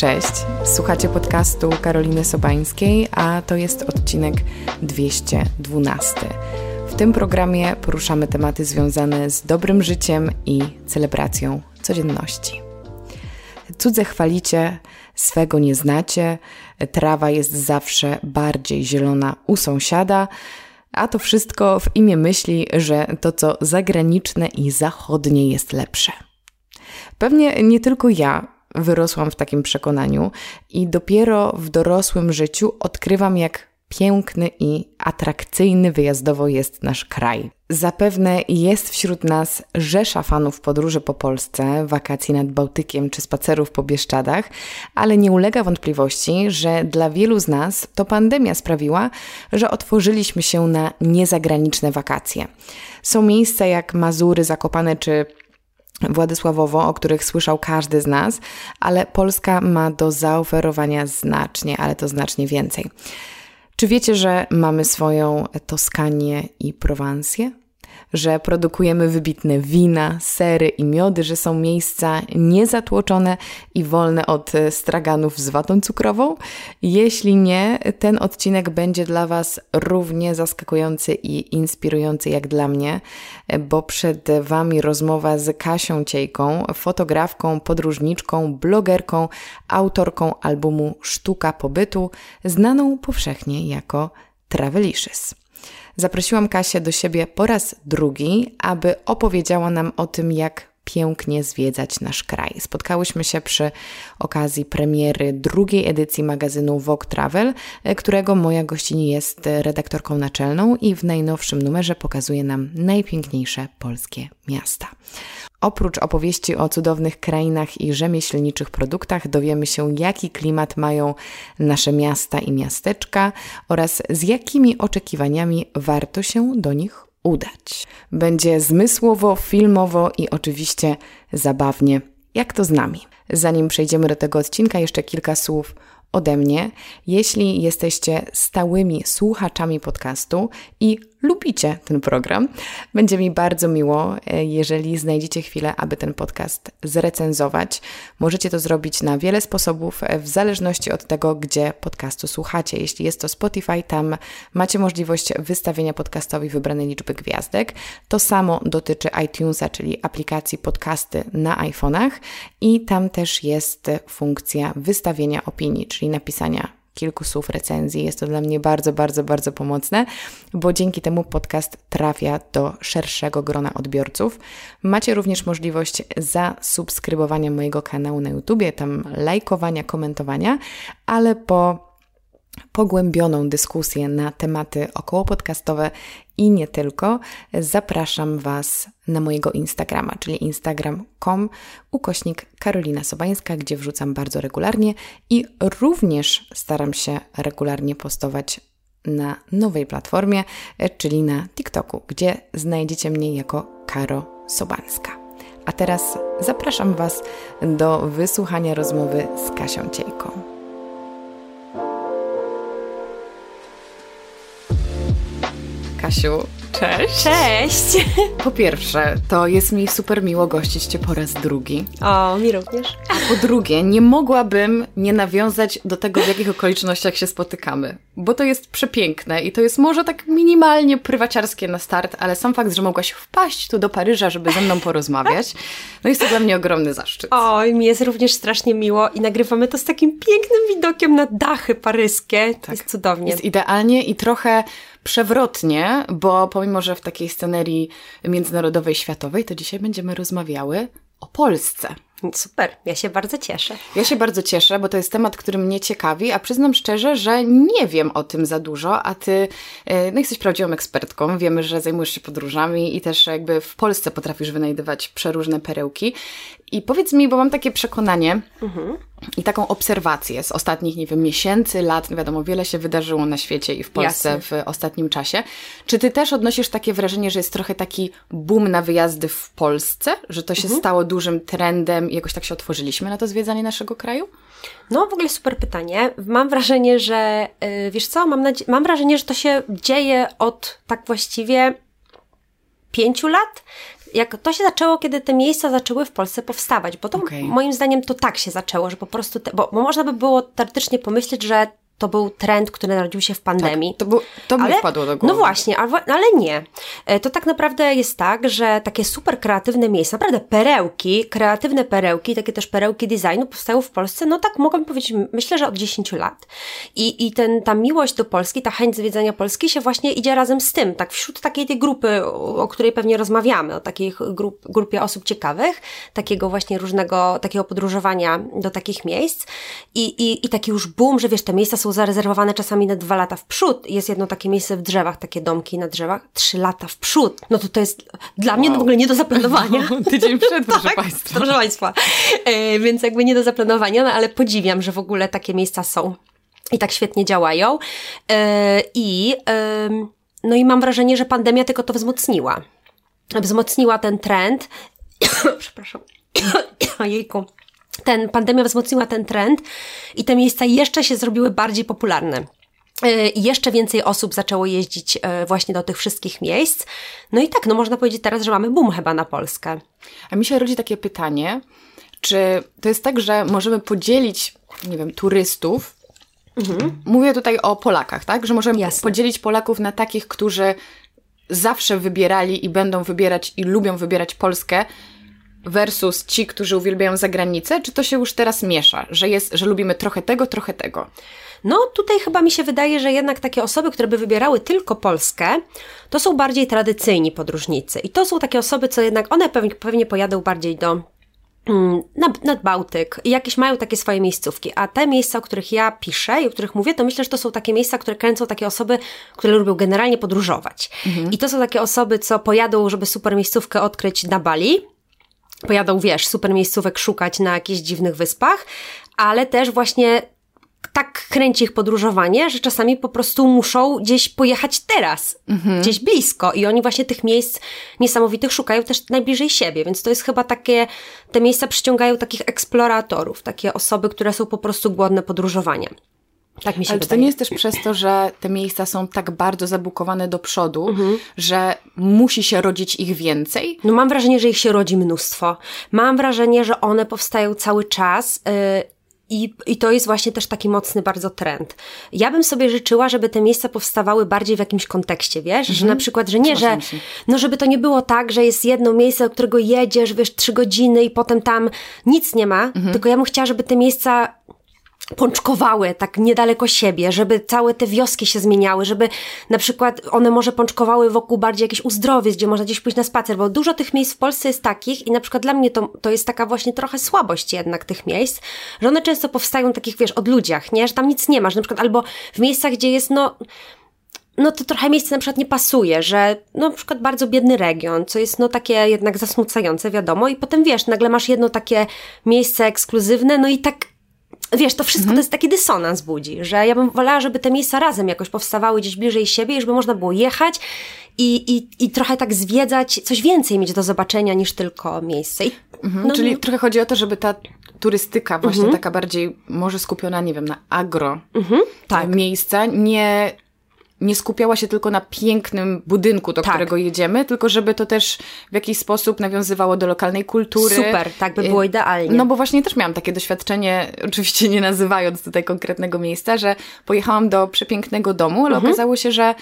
Cześć, słuchacie podcastu Karoliny Sobańskiej, a to jest odcinek 212. W tym programie poruszamy tematy związane z dobrym życiem i celebracją codzienności. Cudze chwalicie, swego nie znacie, trawa jest zawsze bardziej zielona u sąsiada, a to wszystko w imię myśli, że to co zagraniczne i zachodnie jest lepsze. Pewnie nie tylko ja wyrosłam w takim przekonaniu i dopiero w dorosłym życiu odkrywam, jak piękny i atrakcyjny wyjazdowo jest nasz kraj. Zapewne jest wśród nas rzesza fanów podróży po Polsce, wakacji nad Bałtykiem czy spacerów po Bieszczadach, ale nie ulega wątpliwości, że dla wielu z nas to pandemia sprawiła, że otworzyliśmy się na niezagraniczne wakacje. Są miejsca jak Mazury, Zakopane czy Władysławowo, o których słyszał każdy z nas, ale Polska ma do zaoferowania znacznie, ale to znacznie więcej. Czy wiecie, że mamy swoją Toskanię i Prowansję? Że produkujemy wybitne wina, sery i miody, że są miejsca niezatłoczone i wolne od straganów z watą cukrową? Jeśli nie, ten odcinek będzie dla Was równie zaskakujący i inspirujący jak dla mnie, bo przed Wami rozmowa z Kasią Ciejką, fotografką, podróżniczką, blogerką, autorką albumu Sztuka Pobytu, znaną powszechnie jako Travelicious. Zaprosiłam Kasię do siebie po raz drugi, aby opowiedziała nam o tym, jak pięknie zwiedzać nasz kraj. Spotkałyśmy się przy okazji premiery drugiej edycji magazynu Vogue Travel, którego moja gościni jest redaktorką naczelną i w najnowszym numerze pokazuje nam najpiękniejsze polskie miasta. Oprócz opowieści o cudownych krainach i rzemieślniczych produktach, dowiemy się, jaki klimat mają nasze miasta i miasteczka oraz z jakimi oczekiwaniami warto się do nich udać. Będzie zmysłowo, filmowo i oczywiście zabawnie, jak to z nami. Zanim przejdziemy do tego odcinka, jeszcze kilka słów ode mnie. Jeśli jesteście stałymi słuchaczami podcastu i lubicie ten program, będzie mi bardzo miło, e, jeżeli znajdziecie chwilę, aby ten podcast zrecenzować. Możecie to zrobić na wiele sposobów, e, w zależności od tego, gdzie podcastu słuchacie. Jeśli jest to Spotify, tam macie możliwość wystawienia podcastowi wybranej liczby gwiazdek. To samo dotyczy iTunesa, czyli aplikacji podcasty na iPhone'ach i tam też jest funkcja wystawienia opinii, czyli napisania kilku słów recenzji. Jest to dla mnie bardzo, bardzo, bardzo pomocne, bo dzięki temu podcast trafia do szerszego grona odbiorców. Macie również możliwość zasubskrybowania mojego kanału na YouTubie, tam lajkowania, komentowania, ale po pogłębioną dyskusję na tematy okołopodcastowe i nie tylko, zapraszam Was na mojego Instagrama, czyli instagram.com ukośnik Karolina Sobańska, gdzie wrzucam bardzo regularnie i również staram się regularnie postować na nowej platformie, czyli na TikToku, gdzie znajdziecie mnie jako Karo Sobańska. A teraz zapraszam Was do wysłuchania rozmowy z Kasią Ciejką. Kasiu, cześć. Cześć. Po pierwsze, to jest mi super miło gościć Cię po raz drugi. O, mi również. A po drugie, nie mogłabym nie nawiązać do tego, w jakich okolicznościach się spotykamy, bo to jest przepiękne i to jest może tak minimalnie prywaciarskie na start, ale sam fakt, że mogłaś wpaść tu do Paryża, żeby ze mną porozmawiać, no jest to dla mnie ogromny zaszczyt. Oj, mi jest również strasznie miło i nagrywamy to z takim pięknym widokiem na dachy paryskie. Tak. Jest cudownie. Jest idealnie i trochę przewrotnie, bo pomimo, że w takiej scenerii międzynarodowej, światowej, to dzisiaj będziemy rozmawiały o Polsce. Super, ja się bardzo cieszę. Ja się bardzo cieszę, bo to jest temat, który mnie ciekawi, a przyznam szczerze, że nie wiem o tym za dużo, a ty e, no, jesteś prawdziwą ekspertką. Wiemy, że zajmujesz się podróżami i też jakby w Polsce potrafisz wynajdywać przeróżne perełki. I powiedz mi, bo mam takie przekonanie mhm. I taką obserwację z ostatnich, nie wiem, miesięcy, lat, no wiadomo, wiele się wydarzyło na świecie i w Polsce Jasne. w ostatnim czasie. Czy ty też odnosisz takie wrażenie, że jest trochę taki boom na wyjazdy w Polsce? Że to się mhm. stało dużym trendem i jakoś tak się otworzyliśmy na to zwiedzanie naszego kraju? No, w ogóle super pytanie. Mam wrażenie, że, yy, wiesz co, mam, mam wrażenie, że to się dzieje od tak właściwie pięciu lat, jak to się zaczęło, kiedy te miejsca zaczęły w Polsce powstawać, bo to okay. moim zdaniem to tak się zaczęło, że po prostu, te, bo, bo można by było teoretycznie pomyśleć, że to był trend, który narodził się w pandemii. Tak, to, był, to mi ale, wpadło do głowy. No właśnie, ale nie. E, to tak naprawdę jest tak, że takie super kreatywne miejsca, naprawdę perełki, kreatywne perełki, takie też perełki designu powstają w Polsce, no tak mogłabym powiedzieć, myślę, że od 10 lat. I, i ten, ta miłość do Polski, ta chęć zwiedzania Polski się właśnie idzie razem z tym, tak wśród takiej tej grupy, o której pewnie rozmawiamy, o takiej grup, grupie osób ciekawych, takiego właśnie różnego, takiego podróżowania do takich miejsc i, i, i taki już boom, że wiesz, te miejsca są zarezerwowane czasami na dwa lata w przód. Jest jedno takie miejsce w drzewach, takie domki na drzewach, trzy lata w przód. No to to jest dla mnie wow. w ogóle nie do zaplanowania. tydzień przed, proszę tak, Państwa. Proszę Państwa. E, więc jakby nie do zaplanowania, no ale podziwiam, że w ogóle takie miejsca są i tak świetnie działają. E, I e, no i mam wrażenie, że pandemia tylko to wzmocniła. Wzmocniła ten trend. Przepraszam. Ojejku ten pandemia wzmocniła ten trend i te miejsca jeszcze się zrobiły bardziej popularne. E, I jeszcze więcej osób zaczęło jeździć e, właśnie do tych wszystkich miejsc. No i tak, no można powiedzieć teraz, że mamy boom chyba na Polskę. A mi się rodzi takie pytanie, czy to jest tak, że możemy podzielić, nie wiem, turystów, mhm. mówię tutaj o Polakach, tak, że możemy Jasne. podzielić Polaków na takich, którzy zawsze wybierali i będą wybierać i lubią wybierać Polskę, versus ci, którzy uwielbiają zagranicę, czy to się już teraz miesza, że jest, że lubimy trochę tego, trochę tego? No, tutaj chyba mi się wydaje, że jednak takie osoby, które by wybierały tylko Polskę, to są bardziej tradycyjni podróżnicy. I to są takie osoby, co jednak one pewnie, pewnie pojadą bardziej do mm, nad, nad Bałtyk i jakieś mają takie swoje miejscówki. A te miejsca, o których ja piszę i o których mówię, to myślę, że to są takie miejsca, które kręcą takie osoby, które lubią generalnie podróżować. Mhm. I to są takie osoby, co pojadą, żeby super miejscówkę odkryć na Bali, pojadą, wiesz, super miejscówek szukać na jakichś dziwnych wyspach, ale też właśnie tak kręci ich podróżowanie, że czasami po prostu muszą gdzieś pojechać teraz, mhm. gdzieś blisko i oni właśnie tych miejsc niesamowitych szukają też najbliżej siebie, więc to jest chyba takie, te miejsca przyciągają takich eksploratorów, takie osoby, które są po prostu głodne podróżowania. Tak mi się Ale wydaje. czy to nie jest też przez to, że te miejsca są tak bardzo zabukowane do przodu, mhm. że musi się rodzić ich więcej? No mam wrażenie, że ich się rodzi mnóstwo. Mam wrażenie, że one powstają cały czas. Yy, i, I to jest właśnie też taki mocny bardzo trend. Ja bym sobie życzyła, żeby te miejsca powstawały bardziej w jakimś kontekście, wiesz? Mhm. Że na przykład, że nie, że no żeby to nie było tak, że jest jedno miejsce, do którego jedziesz, wiesz, trzy godziny i potem tam nic nie ma, mhm. tylko ja bym chciała, żeby te miejsca pączkowały tak niedaleko siebie, żeby całe te wioski się zmieniały, żeby na przykład one może pączkowały wokół bardziej jakichś uzdrowisk, gdzie można gdzieś pójść na spacer, bo dużo tych miejsc w Polsce jest takich i na przykład dla mnie to, to jest taka właśnie trochę słabość jednak tych miejsc, że one często powstają takich, wiesz, od ludziach, nie? Że tam nic nie ma, że na przykład albo w miejscach, gdzie jest, no, no to trochę miejsce na przykład nie pasuje, że no na przykład bardzo biedny region, co jest no takie jednak zasmucające, wiadomo, i potem wiesz, nagle masz jedno takie miejsce ekskluzywne, no i tak wiesz, to wszystko mhm. to jest taki dysonans budzi, że ja bym wolała, żeby te miejsca razem jakoś powstawały gdzieś bliżej siebie i żeby można było jechać i, i, i trochę tak zwiedzać, coś więcej mieć do zobaczenia niż tylko miejsce. I, mhm, no, czyli no. trochę chodzi o to, żeby ta turystyka właśnie mhm. taka bardziej może skupiona, nie wiem, na agro mhm, tak. miejsca, nie nie skupiała się tylko na pięknym budynku, do tak. którego jedziemy, tylko żeby to też w jakiś sposób nawiązywało do lokalnej kultury. Super, tak by było idealnie. No bo właśnie też miałam takie doświadczenie, oczywiście nie nazywając tutaj konkretnego miejsca, że pojechałam do przepięknego domu, ale mhm. okazało się, że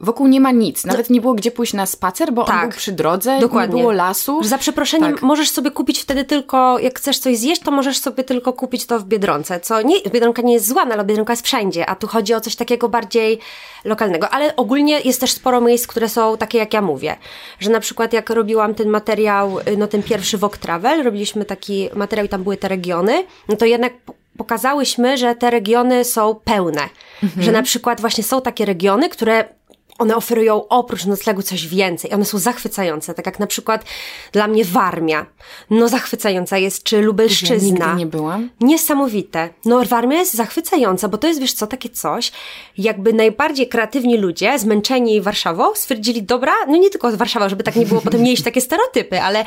Wokół nie ma nic, nawet nie było gdzie pójść na spacer, bo tak, on był przy drodze, dokładnie. nie było lasu. Za przeproszeniem tak. możesz sobie kupić wtedy tylko, jak chcesz coś zjeść, to możesz sobie tylko kupić to w Biedronce, co nie, Biedronka nie jest zła, no, ale Biedronka jest wszędzie, a tu chodzi o coś takiego bardziej lokalnego. Ale ogólnie jest też sporo miejsc, które są takie, jak ja mówię, że na przykład jak robiłam ten materiał, no ten pierwszy Vogue Travel, robiliśmy taki materiał i tam były te regiony, no to jednak pokazałyśmy, że te regiony są pełne. Mhm. Że na przykład właśnie są takie regiony, które one oferują oprócz noclegu coś więcej. One są zachwycające, tak jak na przykład dla mnie Warmia. No zachwycająca jest, czy Lubelszczyzna. Ja nigdy nie byłam. Niesamowite. No Warmia jest zachwycająca, bo to jest, wiesz co, takie coś, jakby najbardziej kreatywni ludzie, zmęczeni Warszawą, stwierdzili, dobra, no nie tylko Warszawa, żeby tak nie było, potem mieć takie stereotypy, ale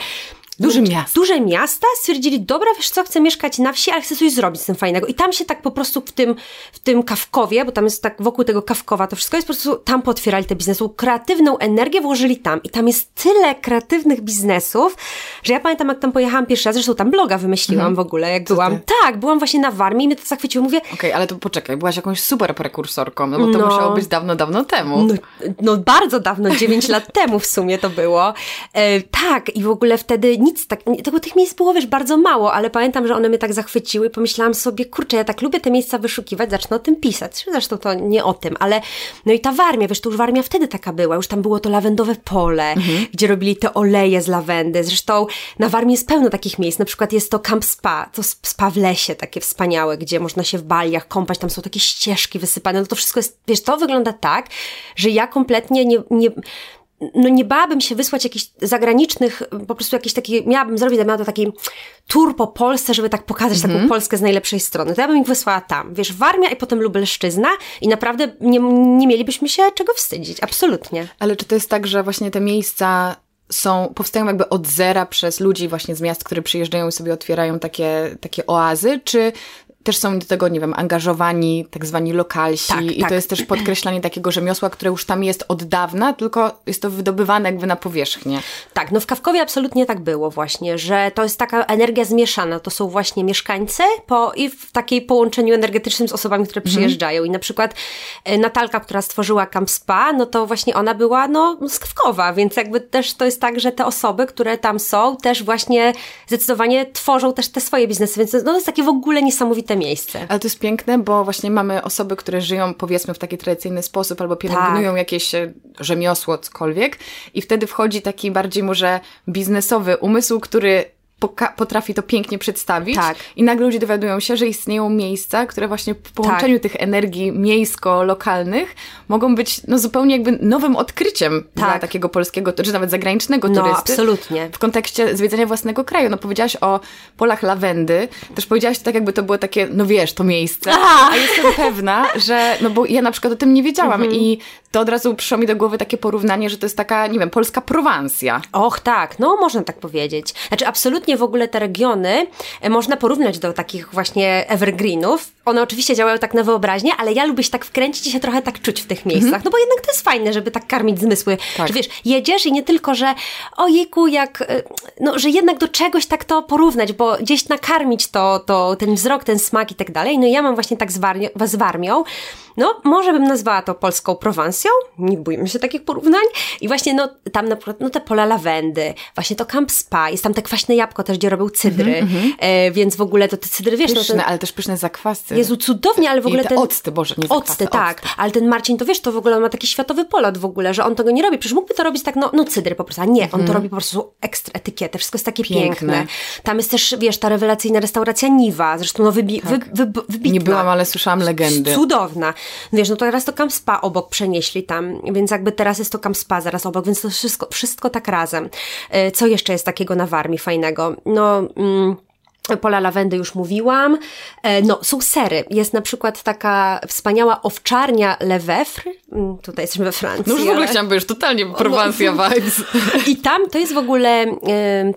Duże miasta. Duże miasta stwierdzili, dobra, wiesz co, chcę mieszkać na wsi, ale chcę coś zrobić z tym fajnego. I tam się tak po prostu w tym, w tym Kawkowie, bo tam jest tak wokół tego Kawkowa, to wszystko jest po prostu, tam potwierali te biznesy. Kreatywną energię włożyli tam. I tam jest tyle kreatywnych biznesów, że ja pamiętam, jak tam pojechałam pierwszy raz, zresztą tam bloga wymyśliłam mhm. w ogóle, jak Co byłam. Ty? Tak, byłam właśnie na Warmii i mnie to zachwyciło. Mówię... Okej, okay, ale to poczekaj, byłaś jakąś super prekursorką, no bo to no, musiało być dawno, dawno temu. No, no bardzo dawno, 9 lat temu w sumie to było. E, tak, i w ogóle wtedy nic tak, tego tych miejsc było, wiesz, bardzo mało, ale pamiętam, że one mnie tak zachwyciły i pomyślałam sobie, kurczę, ja tak lubię te miejsca wyszukiwać, zacznę o tym pisać. Zresztą to nie o tym, ale no i ta Warmia, wiesz, to już Warmia wtedy taka była, już tam było to lawendowe pole, mhm. gdzie robili te oleje z lawendy. Zresztą na Warmii jest pełno takich miejsc, na przykład jest to Camp Spa, to spa w lesie, takie wspaniałe, gdzie można się w baliach kąpać, tam są takie ścieżki wysypane, no to wszystko jest, wiesz, to wygląda tak, że ja kompletnie nie, nie no nie bałabym się wysłać jakichś zagranicznych, po prostu jakiś taki, miałabym zrobić, miała to taki tour po Polsce, żeby tak pokazać taką mhm. Polskę z najlepszej strony. To ja bym ich wysłała tam, wiesz, Warmia i potem Lubelszczyzna i naprawdę nie, nie mielibyśmy się czego wstydzić, absolutnie. Ale czy to jest tak, że właśnie te miejsca są, powstają jakby od zera przez ludzi właśnie z miast, które przyjeżdżają i sobie otwierają takie, takie oazy, czy też są do tego, nie wiem, angażowani tak zwani lokalsi tak, i tak. to jest też podkreślanie takiego rzemiosła, które już tam jest od dawna, tylko jest to wydobywane jakby na powierzchnię. Tak, no w Kawkowie absolutnie tak było właśnie, że to jest taka energia zmieszana, to są właśnie mieszkańcy po, i w takiej połączeniu energetycznym z osobami, które mhm. przyjeżdżają i na przykład e, Natalka, która stworzyła Camp Spa, no to właśnie ona była no z Kawkowa, więc jakby też to jest tak, że te osoby, które tam są, też właśnie zdecydowanie tworzą też te swoje biznesy, więc no to jest takie w ogóle niesamowite miejsce. Ale to jest piękne, bo właśnie mamy osoby, które żyją powiedzmy w taki tradycyjny sposób albo pielęgnują tak. jakieś e, rzemiosło, cokolwiek i wtedy wchodzi taki bardziej może biznesowy umysł, który potrafi to pięknie przedstawić. Tak. I nagle ludzie dowiadują się, że istnieją miejsca, które właśnie w połączeniu tak. tych energii miejsko-lokalnych mogą być no, zupełnie jakby nowym odkryciem tak. dla takiego polskiego, czy nawet zagranicznego no, turysty. absolutnie. W kontekście zwiedzania własnego kraju. No powiedziałaś o polach lawendy, też powiedziałaś tak jakby to było takie, no wiesz, to miejsce. A, a jestem pewna, że, no bo ja na przykład o tym nie wiedziałam mhm. i to od razu przyszło mi do głowy takie porównanie, że to jest taka, nie wiem, polska Prowansja. Och tak, no można tak powiedzieć. Znaczy absolutnie w ogóle te regiony e, można porównać do takich właśnie evergreenów. One oczywiście działają tak na wyobraźnię, ale ja lubię się tak wkręcić i się trochę tak czuć w tych miejscach, mhm. no bo jednak to jest fajne, żeby tak karmić zmysły. Tak. Że wiesz, jedziesz i nie tylko, że ojejku, jak, e, no, że jednak do czegoś tak to porównać, bo gdzieś nakarmić to, to ten wzrok, ten smak i tak dalej. No ja mam właśnie tak z Warmią, no może bym nazwała to polską Prowansją, nie bójmy się takich porównań. I właśnie no, tam na przykład no, te pola lawendy, właśnie to Camp Spa, jest tam te kwaśne jabłko też, gdzie robił cydry, mm -hmm. e, więc w ogóle to te cydry, wiesz... Pyszne, no, ten... ale też pyszne zakwasy. Jezu, cudownie, ale w ogóle I te ten... octy, Boże, nie zakwasy, octy, tak. Octy. Ale ten Marcin, to wiesz, to w ogóle ma taki światowy polot w ogóle, że on tego nie robi. Przecież mógłby to robić tak, no, no cydry po prostu, a nie, on to mhm. robi po prostu ekstra etykietę, wszystko jest takie piękne. piękne. Tam jest też, wiesz, ta rewelacyjna restauracja Niwa, zresztą no wybi tak. wy, wy, wybitna. Nie byłam, ale słyszałam legendy. Cudowna. Wiesz, no to teraz to Camp Spa obok przenieśli tam, więc jakby teraz jest to Camp Spa zaraz obok, więc to wszystko, wszystko tak razem. E, co jeszcze jest takiego na Warmii fajnego? No... Mm, Pola lawendy już mówiłam. E, no, są sery. Jest na przykład taka wspaniała owczarnia Lefebvre. Mm, tutaj jesteśmy we Francji. No już w ogóle ale... chciałam, już totalnie Prowansja no. vibes. I tam to jest w ogóle,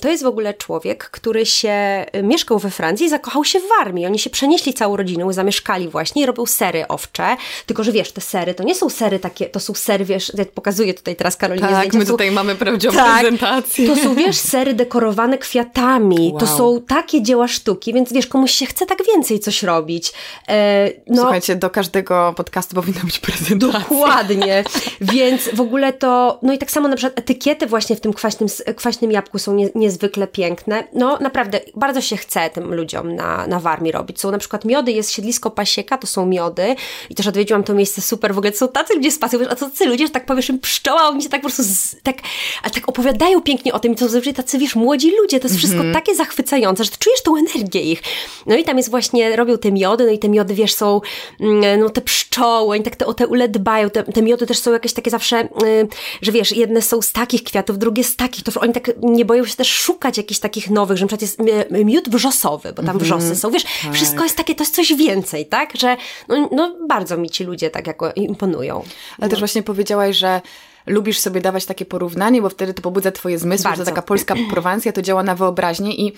to jest w ogóle człowiek, który się mieszkał we Francji i zakochał się w Warmii. Oni się przenieśli całą rodziną, zamieszkali właśnie i robią sery owcze. Tylko, że wiesz, te sery to nie są sery takie, to są sery, wiesz, ja pokazuję tutaj teraz Karolinie Tak, zdjęcia, my tutaj są... mamy prawdziwą tak, prezentację. To są, wiesz, sery dekorowane kwiatami. Wow. To są takie dzieła dzieła sztuki, więc wiesz, komuś się chce tak więcej coś robić. E, no, Słuchajcie, do każdego podcastu powinna być prezentacja. Dokładnie. więc w ogóle to, no i tak samo na przykład etykiety właśnie w tym kwaśnym, kwaśnym jabłku są nie, niezwykle piękne. No naprawdę, bardzo się chce tym ludziom na, na Warmii robić. Są na przykład miody, jest siedlisko Pasieka, to są miody i też odwiedziłam to miejsce super, w ogóle to są tacy ludzie spacerują, a to tacy ludzie, że tak powiesz im pszczoła, oni się tak po prostu z, tak, a tak opowiadają pięknie o tym i to są zazwyczaj tacy, wiesz, młodzi ludzie, to jest wszystko mm -hmm. takie zachwycające, że czujesz tą energię ich. No i tam jest właśnie, robią te miody, no i te miody, wiesz, są mm, no te pszczoły, oni tak te, o te ule dbają, te, te miody też są jakieś takie zawsze, y, że wiesz, jedne są z takich kwiatów, drugie z takich, to oni tak nie boją się też szukać jakichś takich nowych, że na przykład jest y, miód wrzosowy, bo tam -hmm. wrzosy są, wiesz, tak. wszystko jest takie, to jest coś więcej, tak, że no, no bardzo mi ci ludzie tak jako imponują. Ale no. też właśnie powiedziałaś, że lubisz sobie dawać takie porównanie, bo wtedy to pobudza twoje zmysły, Bardzo. że taka polska Prowansja to działa na wyobraźnię i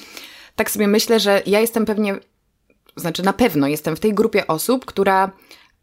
tak sobie myślę, że ja jestem pewnie, znaczy na pewno jestem w tej grupie osób, która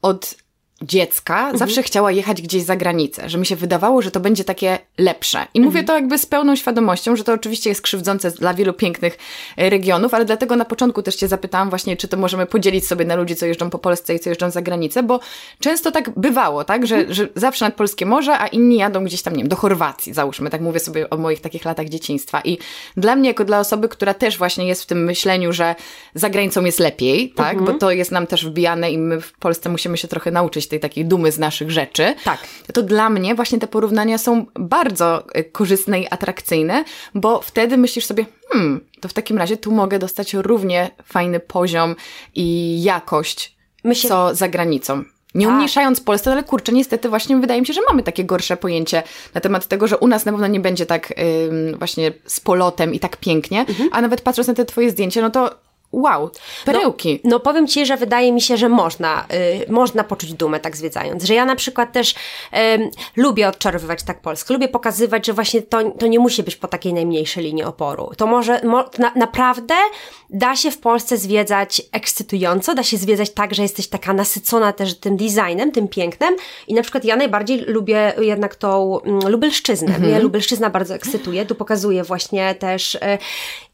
od dziecka mhm. zawsze chciała jechać gdzieś za granicę, że mi się wydawało, że to będzie takie lepsze. I mówię mhm. to jakby z pełną świadomością, że to oczywiście jest krzywdzące dla wielu pięknych e, regionów, ale dlatego na początku też Cię zapytałam właśnie, czy to możemy podzielić sobie na ludzi, co jeżdżą po Polsce i co jeżdżą za granicę, bo często tak bywało, tak, że, mhm. że zawsze nad polskie morze, a inni jadą gdzieś tam, nie wiem, do Chorwacji, załóżmy, tak mówię sobie o moich takich latach dzieciństwa. I dla mnie, jako dla osoby, która też właśnie jest w tym myśleniu, że za granicą jest lepiej, tak, mhm. bo to jest nam też wbijane i my w Polsce musimy się trochę nauczyć tej takiej dumy z naszych rzeczy, tak. to dla mnie właśnie te porównania są bardzo e, korzystne i atrakcyjne, bo wtedy myślisz sobie, hmm, to w takim razie tu mogę dostać równie fajny poziom i jakość, Myślę... co za granicą. Nie tak. umniejszając Polsce, ale kurczę, niestety właśnie wydaje mi się, że mamy takie gorsze pojęcie na temat tego, że u nas na pewno nie będzie tak ym, właśnie z polotem i tak pięknie, mhm. a nawet patrząc na te twoje zdjęcia, no to Wow, perełki. No, no, powiem Ci, że wydaje mi się, że można, y, można poczuć dumę tak zwiedzając. Że ja na przykład też y, lubię odczarowywać tak Polskę. Lubię pokazywać, że właśnie to, to nie musi być po takiej najmniejszej linii oporu. To może mo, na, naprawdę da się w Polsce zwiedzać ekscytująco, da się zwiedzać tak, że jesteś taka nasycona też tym designem, tym pięknem. I na przykład ja najbardziej lubię jednak tą mm, Lubelszczyznę. Mhm. Mnie Lubelszczyzna bardzo ekscytuje. Tu pokazuje właśnie też y,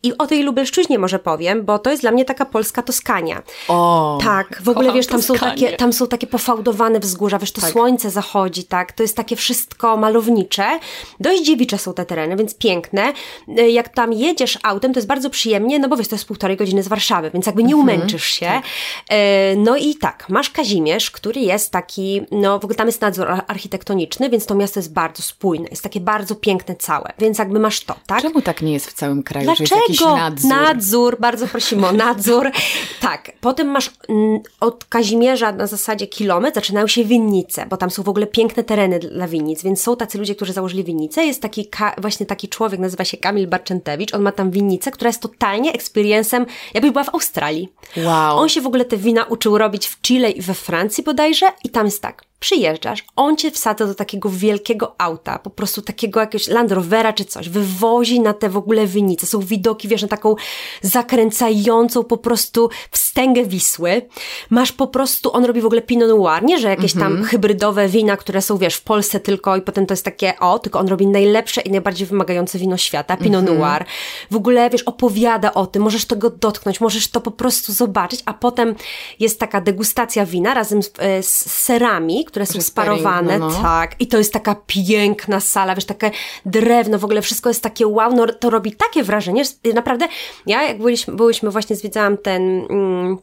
i o tej Lubelszczyźnie może powiem, bo to jest dla mnie taka polska Toskania. O, tak, w ogóle wiesz, tam są, takie, tam są takie pofałdowane wzgórza, wiesz, to tak. słońce zachodzi, tak, to jest takie wszystko malownicze. Dość dziewicze są te tereny, więc piękne. E, jak tam jedziesz autem, to jest bardzo przyjemnie, no bo wiesz, to jest półtorej godziny z Warszawy, więc jakby nie mhm, umęczysz się. Tak. E, no i tak, masz Kazimierz, który jest taki, no w ogóle tam jest nadzór architektoniczny, więc to miasto jest bardzo spójne, jest takie bardzo piękne całe, więc jakby masz to, tak? Czemu tak nie jest w całym kraju, Dlaczego? że jest jakiś nadzór? Nadzór, bardzo prosimy o nadzór. tak, potem masz mm, od Kazimierza na zasadzie kilometr zaczynają się winnice, bo tam są w ogóle piękne tereny dla winnic, więc są tacy ludzie, którzy założyli winnicę. Jest taki, właśnie taki człowiek, nazywa się Kamil Barczentewicz, on ma tam winnicę, która jest totalnie experiencem, jakby była w Australii. Wow. On się w ogóle te wina uczył robić w Chile i we Francji bodajże i tam jest tak, przyjeżdżasz, on cię wsadza do takiego wielkiego auta, po prostu takiego jakiegoś Land Rovera czy coś, wywozi na te w ogóle wynice, są widoki, wiesz, na taką zakręcającą po prostu wstęgę Wisły, masz po prostu, on robi w ogóle Pinot Noir, nie, że jakieś tam mhm. hybrydowe wina, które są, wiesz, w Polsce tylko i potem to jest takie, o, tylko on robi najlepsze i najbardziej wymagające wino świata, Pinot mm Noir, w ogóle, wiesz, opowiada o tym, możesz tego dotknąć, możesz to po prostu zobaczyć, a potem jest taka degustacja wina razem z, e, z serami, które są sparowane, no, no. tak. I to jest taka piękna sala, wiesz, takie drewno, w ogóle wszystko jest takie wow, no to robi takie wrażenie, że naprawdę, ja jak byliśmy, byliśmy właśnie, zwiedzałam ten... Mm,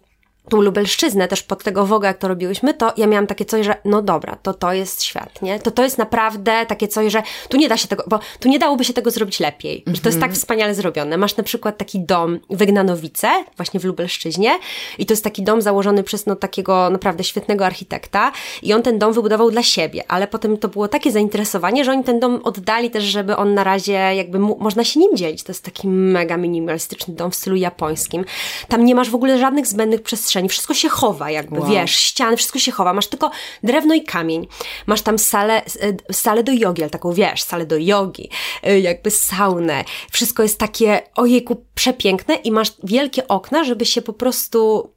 tą Lubelszczyznę, też pod tego Woga, jak to robiłyśmy, to ja miałam takie coś, że no dobra, to to jest świat, nie? To to jest naprawdę takie coś, że tu nie da się tego, bo tu nie dałoby się tego zrobić lepiej, mm -hmm. że to jest tak mhm. wspaniale zrobione. Masz na przykład taki dom w Egnanowice, właśnie w Lubelszczyźnie i to jest taki dom założony przez no takiego naprawdę świetnego architekta i on ten dom wybudował dla siebie, ale potem to było takie zainteresowanie, że oni ten dom oddali też, żeby on na razie jakby można się nim dzielić. To jest taki mega minimalistyczny dom w stylu japońskim. Tam nie masz w ogóle żadnych zbędnych przestrzeni przestrzeni, wszystko się chowa jakby, wow. wiesz, ściany, wszystko się chowa, masz tylko drewno i kamień, masz tam salę, e, salę do jogi, ale taką, wiesz, salę do jogi, e, jakby saunę, wszystko jest takie, ojejku, przepiękne i masz wielkie okna, żeby się po prostu,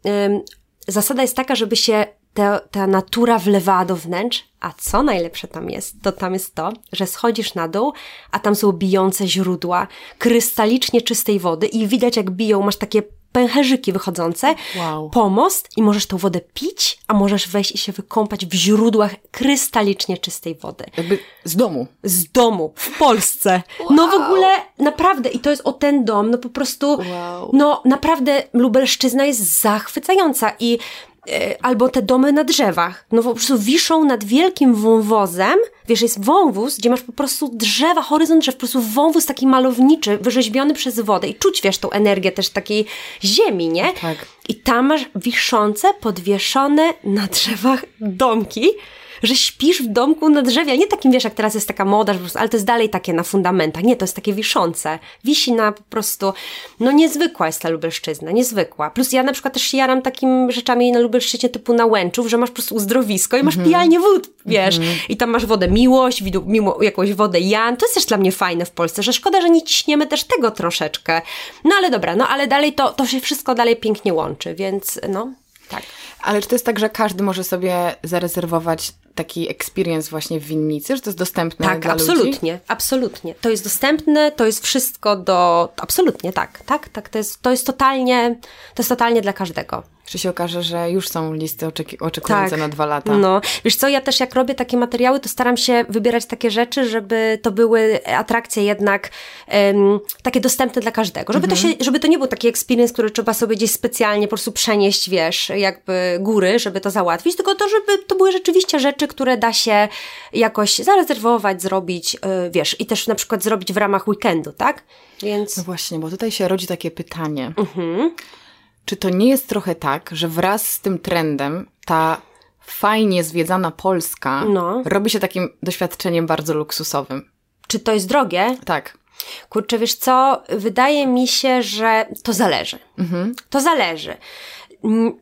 zasada jest taka, żeby się ta, ta natura wlewała do wnętrz, a co najlepsze tam jest, to tam jest to, że schodzisz na dół, a tam są bijące źródła krystalicznie czystej wody i widać jak biją, masz takie pęcherzyki wychodzące, wow. pomost i możesz tą wodę pić, a możesz wejść i się wykąpać w źródłach krystalicznie czystej wody. Jakby z domu. Z domu, w Polsce. Wow. No w ogóle, naprawdę, i to jest o ten dom, no po prostu, wow. no naprawdę Lubelszczyzna jest zachwycająca i albo te domy na drzewach. No po prostu wiszą nad wielkim wąwozem. Wiesz, jest wąwóz, gdzie masz po prostu drzewa, horyzont drzew, po prostu wąwóz taki malowniczy, wyrzeźbiony przez wodę i czuć, wiesz, tą energię też takiej ziemi, nie? Tak. I tam masz wiszące, podwieszone na drzewach domki, że śpisz w domku na drzewie, nie takim, wiesz, jak teraz jest taka moda, ale to jest dalej takie na fundamentach. Nie, to jest takie wiszące. Wisi na po prostu, no niezwykła jest ta Lubelszczyzna, niezwykła. Plus ja na przykład też się jaram takim rzeczami na Lubelszczyźnie typu na Łęczów, że masz po prostu uzdrowisko i masz mm -hmm. pijalnię wód, wiesz, mm -hmm. i tam masz wodę miłość, mimo jakąś wodę Jan. To jest też dla mnie fajne w Polsce, że szkoda, że nie ciśniemy też tego troszeczkę. No ale dobra, no ale dalej to, to się wszystko dalej pięknie łączy, więc no, tak. Ale czy to jest tak, że każdy może sobie zarezerwować taki experience właśnie w winnicy, że to jest dostępne tak, dla absolutnie, ludzi? absolutnie. To jest dostępne, to jest wszystko do... Absolutnie, tak, tak, tak. To jest, to jest totalnie, to jest totalnie dla każdego. Czy się okaże, że już są listy oczeki oczekujące tak. na dwa lata? No, wiesz co, ja też jak robię takie materiały, to staram się wybierać takie rzeczy, żeby to były atrakcje jednak um, takie dostępne dla każdego. Żeby, mhm. to się, żeby to nie był taki experience, który trzeba sobie gdzieś specjalnie po prostu przenieść, wiesz, jakby góry, żeby to załatwić, tylko to, żeby to były rzeczywiście rzeczy, które da się jakoś zarezerwować, zrobić, yy, wiesz, i też na przykład zrobić w ramach weekendu, tak? Więc... No właśnie, bo tutaj się rodzi takie pytanie. Mhm. Czy to nie jest trochę tak, że wraz z tym trendem ta fajnie zwiedzana Polska no. robi się takim doświadczeniem bardzo luksusowym? Czy to jest drogie? Tak. Kurczę, wiesz co? Wydaje mi się, że to zależy. Mhm. To zależy.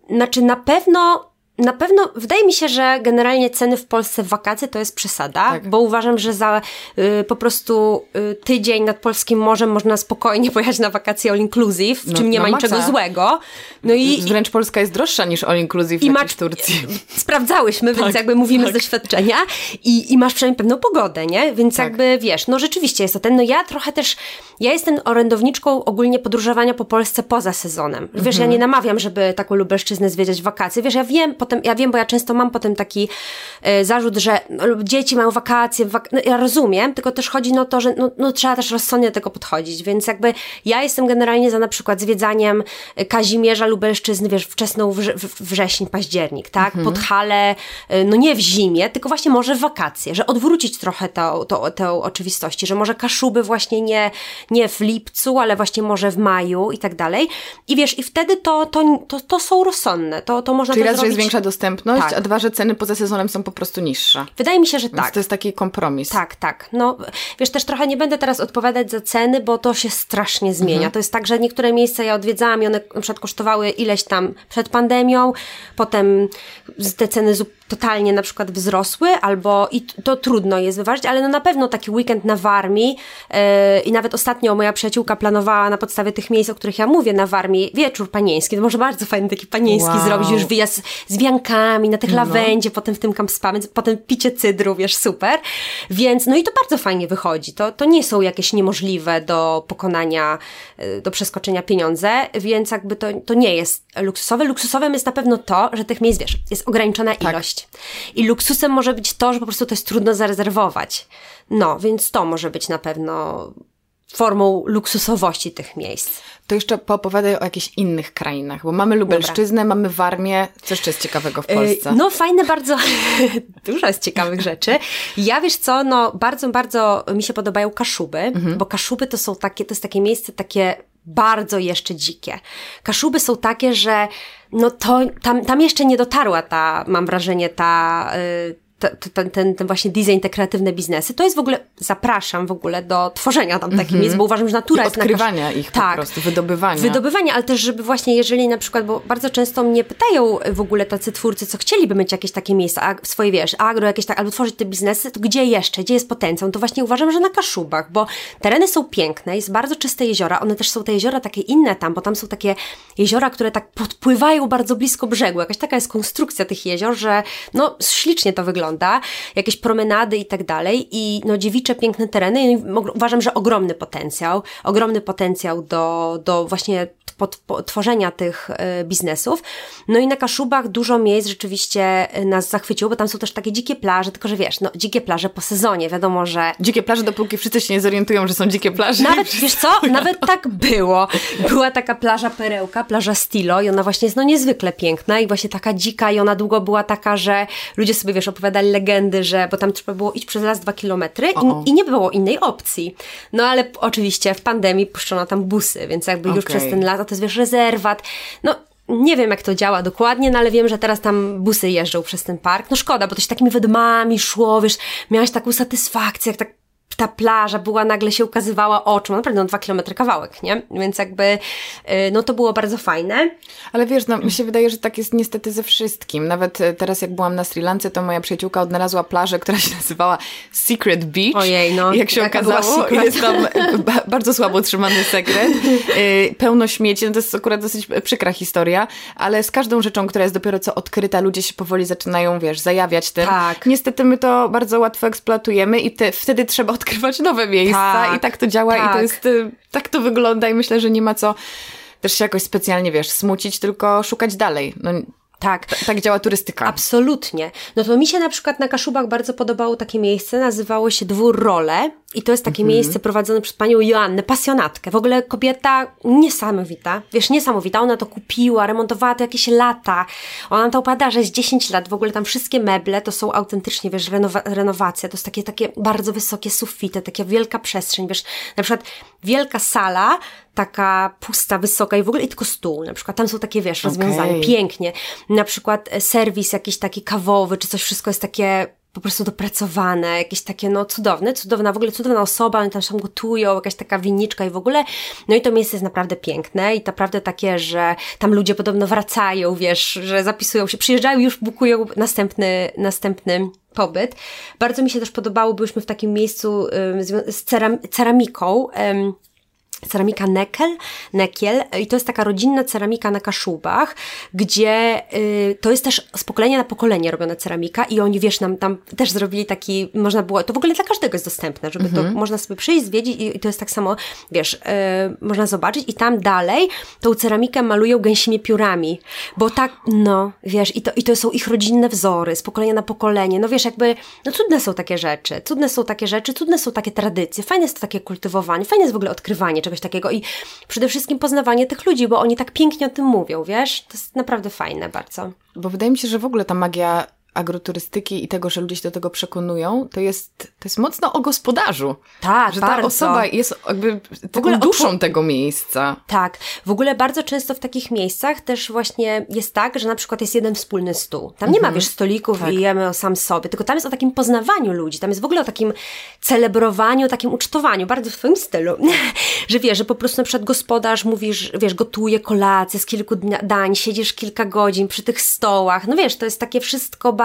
Znaczy, na pewno na pewno, wydaje mi się, że generalnie ceny w Polsce w wakacje to jest przesada, tak. bo uważam, że za y, po prostu y, tydzień nad polskim morzem można spokojnie pojechać na wakacje all inclusive, w no, czym nie no ma niczego złego. No i wręcz Polska jest droższa niż all inclusive i ma, w Turcji. Sprawdzałyśmy, tak, więc jakby mówimy tak. z doświadczenia i, i masz przynajmniej pewną pogodę, nie? Więc tak. jakby wiesz, no rzeczywiście jest to ten, no ja trochę też, ja jestem orędowniczką ogólnie podróżowania po Polsce poza sezonem. Wiesz, mhm. ja nie namawiam, żeby taką Lubelszczyznę zwiedzać w wakacje. Wiesz, ja wiem, potem, ja wiem, bo ja często mam potem taki y, zarzut, że no, dzieci mają wakacje, wak no, ja rozumiem, tylko też chodzi o to, że no, no, trzeba też rozsądnie do tego podchodzić, więc jakby ja jestem generalnie za na przykład zwiedzaniem e, Kazimierza Lubelszczyzny, wiesz, wczesną wrze wrześnień, październik, tak, mhm. pod Hale, y, no nie w zimie, tylko właśnie może w wakacje, że odwrócić trochę to, to, tę oczywistości, że może Kaszuby właśnie nie, nie w lipcu, ale właśnie może w maju i tak dalej i wiesz, i wtedy to, to, to, to są rozsądne, to, to można Czyli to raz, zrobić. Jest dostępność, tak. a dwa, że ceny poza sezonem są po prostu niższe. Wydaje mi się, że Więc tak. to jest taki kompromis. Tak, tak. No, wiesz, też trochę nie będę teraz odpowiadać za ceny, bo to się strasznie zmienia. Mhm. To jest tak, że niektóre miejsca ja odwiedzałam i one na przykład kosztowały ileś tam przed pandemią, potem te ceny totalnie na przykład wzrosły, albo i to trudno jest wyważyć, ale no na pewno taki weekend na Warmii yy, i nawet ostatnio moja przyjaciółka planowała na podstawie tych miejsc, o których ja mówię na Warmii, wieczór panieński, to może bardzo fajny taki panieński wow. zrobić, już wyjazd z wiankami na tych no. lawendzie, potem w tym camp spa, potem picie cydru, wiesz, super, więc no i to bardzo fajnie wychodzi, to, to nie są jakieś niemożliwe do pokonania, yy, do przeskoczenia pieniądze, więc jakby to, to nie jest luksusowe, luksusowym jest na pewno to, że tych miejsc, wiesz, jest ograniczona tak. ilość, i luksusem może być to, że po prostu to jest trudno zarezerwować. No, więc to może być na pewno formą luksusowości tych miejsc. To jeszcze poopowiadaj o jakichś innych krainach, bo mamy Lubelszczyznę, Dobra. mamy Warmię. Co jeszcze jest ciekawego w Polsce? No fajne bardzo, dużo jest ciekawych rzeczy. Ja wiesz co, no bardzo, bardzo mi się podobają Kaszuby, mhm. bo Kaszuby to są takie, to jest takie miejsce takie bardzo jeszcze dzikie. Kaszuby są takie, że no to tam, tam jeszcze nie dotarła ta, mam wrażenie, ta, y, ten, ten, ten właśnie design, te kreatywne biznesy, to jest w ogóle, zapraszam w ogóle do tworzenia tam takich mm -hmm. miejsc, bo uważam, że natura I jest... odkrywania ich tak, po prostu, wydobywania. Wydobywania, ale też, żeby właśnie, jeżeli na przykład, bo bardzo często mnie pytają w ogóle tacy twórcy, co chcieliby mieć jakieś takie miejsca, swoje, wiesz, agro jakieś tak, albo tworzyć te biznesy, to gdzie jeszcze, gdzie jest potencjał? To właśnie uważam, że na Kaszubach, bo tereny są piękne, jest bardzo czyste jeziora, one też są te jeziora takie inne tam, bo tam są takie jeziora, które tak podpływają bardzo blisko brzegu, jakaś taka jest konstrukcja tych jezior, że no ślicznie to wygląda wygląda, jakieś promenady i tak dalej i no dziewicze, piękne tereny. I uważam, że ogromny potencjał, ogromny potencjał do, do właśnie tworzenia tych y, biznesów. No i na Kaszubach dużo miejsc rzeczywiście e, nas zachwyciło, bo tam są też takie dzikie plaże, tylko że wiesz, no dzikie plaże po sezonie, wiadomo, że... Dzikie plaże, dopóki wszyscy się nie zorientują, że są dzikie plaże. Nawet, wiesz co, nawet tak było. Była taka plaża Perełka, plaża Stilo i ona właśnie jest no niezwykle piękna i właśnie taka dzika i ona długo była taka, że ludzie sobie, wiesz, opowiadali legendy, że, bo tam trzeba było iść przez las dwa kilometry i, i, nie było innej opcji. No ale oczywiście w pandemii puszczono tam busy, więc jakby okay. już przez ten las, to jest wiesz, rezerwat. No nie wiem, jak to działa dokładnie, no ale wiem, że teraz tam busy jeżdżą przez ten park. No szkoda, bo to się takimi wydmami szło, wiesz, miałaś taką satysfakcję, jak tak ta plaża była, nagle się ukazywała oczom, naprawdę no dwa kilometry kawałek, nie? Więc jakby, y, no to było bardzo fajne. Ale wiesz, no mi się wydaje, że tak jest niestety ze wszystkim. Nawet y, teraz jak byłam na Sri Lance, to moja przyjaciółka odnalazła plażę, która się nazywała Secret Beach. Ojej, no. Jak się okazało, jest tam bardzo słabo trzymany sekret. Y, pełno śmieci, no to jest akurat dosyć przykra historia, ale z każdą rzeczą, która jest dopiero co odkryta, ludzie się powoli zaczynają, wiesz, zajawiać tym. Tak. Niestety my to bardzo łatwo eksploatujemy i te, wtedy trzeba odkrywać nowe miejsca tak, i tak to działa tak. i to tak. jest, y, tak to wygląda i myślę, że nie ma co też się jakoś specjalnie, wiesz, smucić, tylko szukać dalej. No, tak. T tak działa turystyka. Absolutnie. No to mi się na przykład na Kaszubach bardzo podobało takie miejsce, nazywało się Dwór Role i to jest takie mhm. miejsce prowadzone przez panią Joannę, pasjonatkę. W ogóle kobieta niesamowita, wiesz, niesamowita. Ona to kupiła, remontowała to jakieś lata. Ona to opowiada, że jest 10 lat. W ogóle tam wszystkie meble to są autentycznie, wiesz, renowa renowacja. To jest takie, takie bardzo wysokie sufity, taka wielka przestrzeń, wiesz, na przykład wielka sala, taka pusta, wysoka i w ogóle i tylko stół. Na przykład tam są takie, wiesz, rozwiązania, okay. pięknie. Na przykład serwis jakiś taki kawowy, czy coś, wszystko jest takie po prostu dopracowane, jakieś takie no cudowne, cudowna, w ogóle cudowna osoba, oni tam się gotują, jakaś taka winniczka i w ogóle, no i to miejsce jest naprawdę piękne i naprawdę takie, że tam ludzie podobno wracają, wiesz, że zapisują się, przyjeżdżają już bukują następny, następny pobyt. Bardzo mi się też podobało, byliśmy w takim miejscu um, z ceram ceramiką, um, ceramika Nekel, Nekiel. I to jest taka rodzinna ceramika na Kaszubach, gdzie y, to jest też z pokolenia na pokolenie robiona ceramika i oni, wiesz, nam tam też zrobili taki, można było, to w ogóle dla każdego jest dostępne, żeby to, mhm. można sobie przyjść, zwiedzić i, i, to jest tak samo, wiesz, y, można zobaczyć. I tam dalej tą ceramikę malują gęsimi piórami, bo tak, no, wiesz, i to, i to są ich rodzinne wzory z pokolenia na pokolenie, no wiesz, jakby, no cudne są takie rzeczy, cudne są takie rzeczy, cudne są takie tradycje, fajne jest to takie kultywowanie, fajne jest w ogóle odkrywanie czegoś takiego i przede wszystkim poznawanie tych ludzi, bo oni tak pięknie o tym mówią, wiesz? To jest naprawdę fajne bardzo. Bo wydaje mi się, że w ogóle ta magia agroturystyki i tego, że ludzie się do tego przekonują, to jest, to jest mocno o gospodarzu. Tak, Że ta bardzo. osoba jest jakby w ogóle duszą tego miejsca. Tak. W ogóle bardzo często w takich miejscach też właśnie jest tak, że na przykład jest jeden wspólny stół. Tam nie mhm. ma, wiesz, stolików tak. i jemy o sam sobie, tylko tam jest o takim poznawaniu ludzi, tam jest w ogóle o takim celebrowaniu, o takim ucztowaniu, bardzo w twoim stylu. że wiesz, że po prostu na przykład gospodarz mówisz, wiesz, gotuje kolację z kilku dań, siedzisz kilka godzin przy tych stołach, no wiesz, to jest takie wszystko bardzo.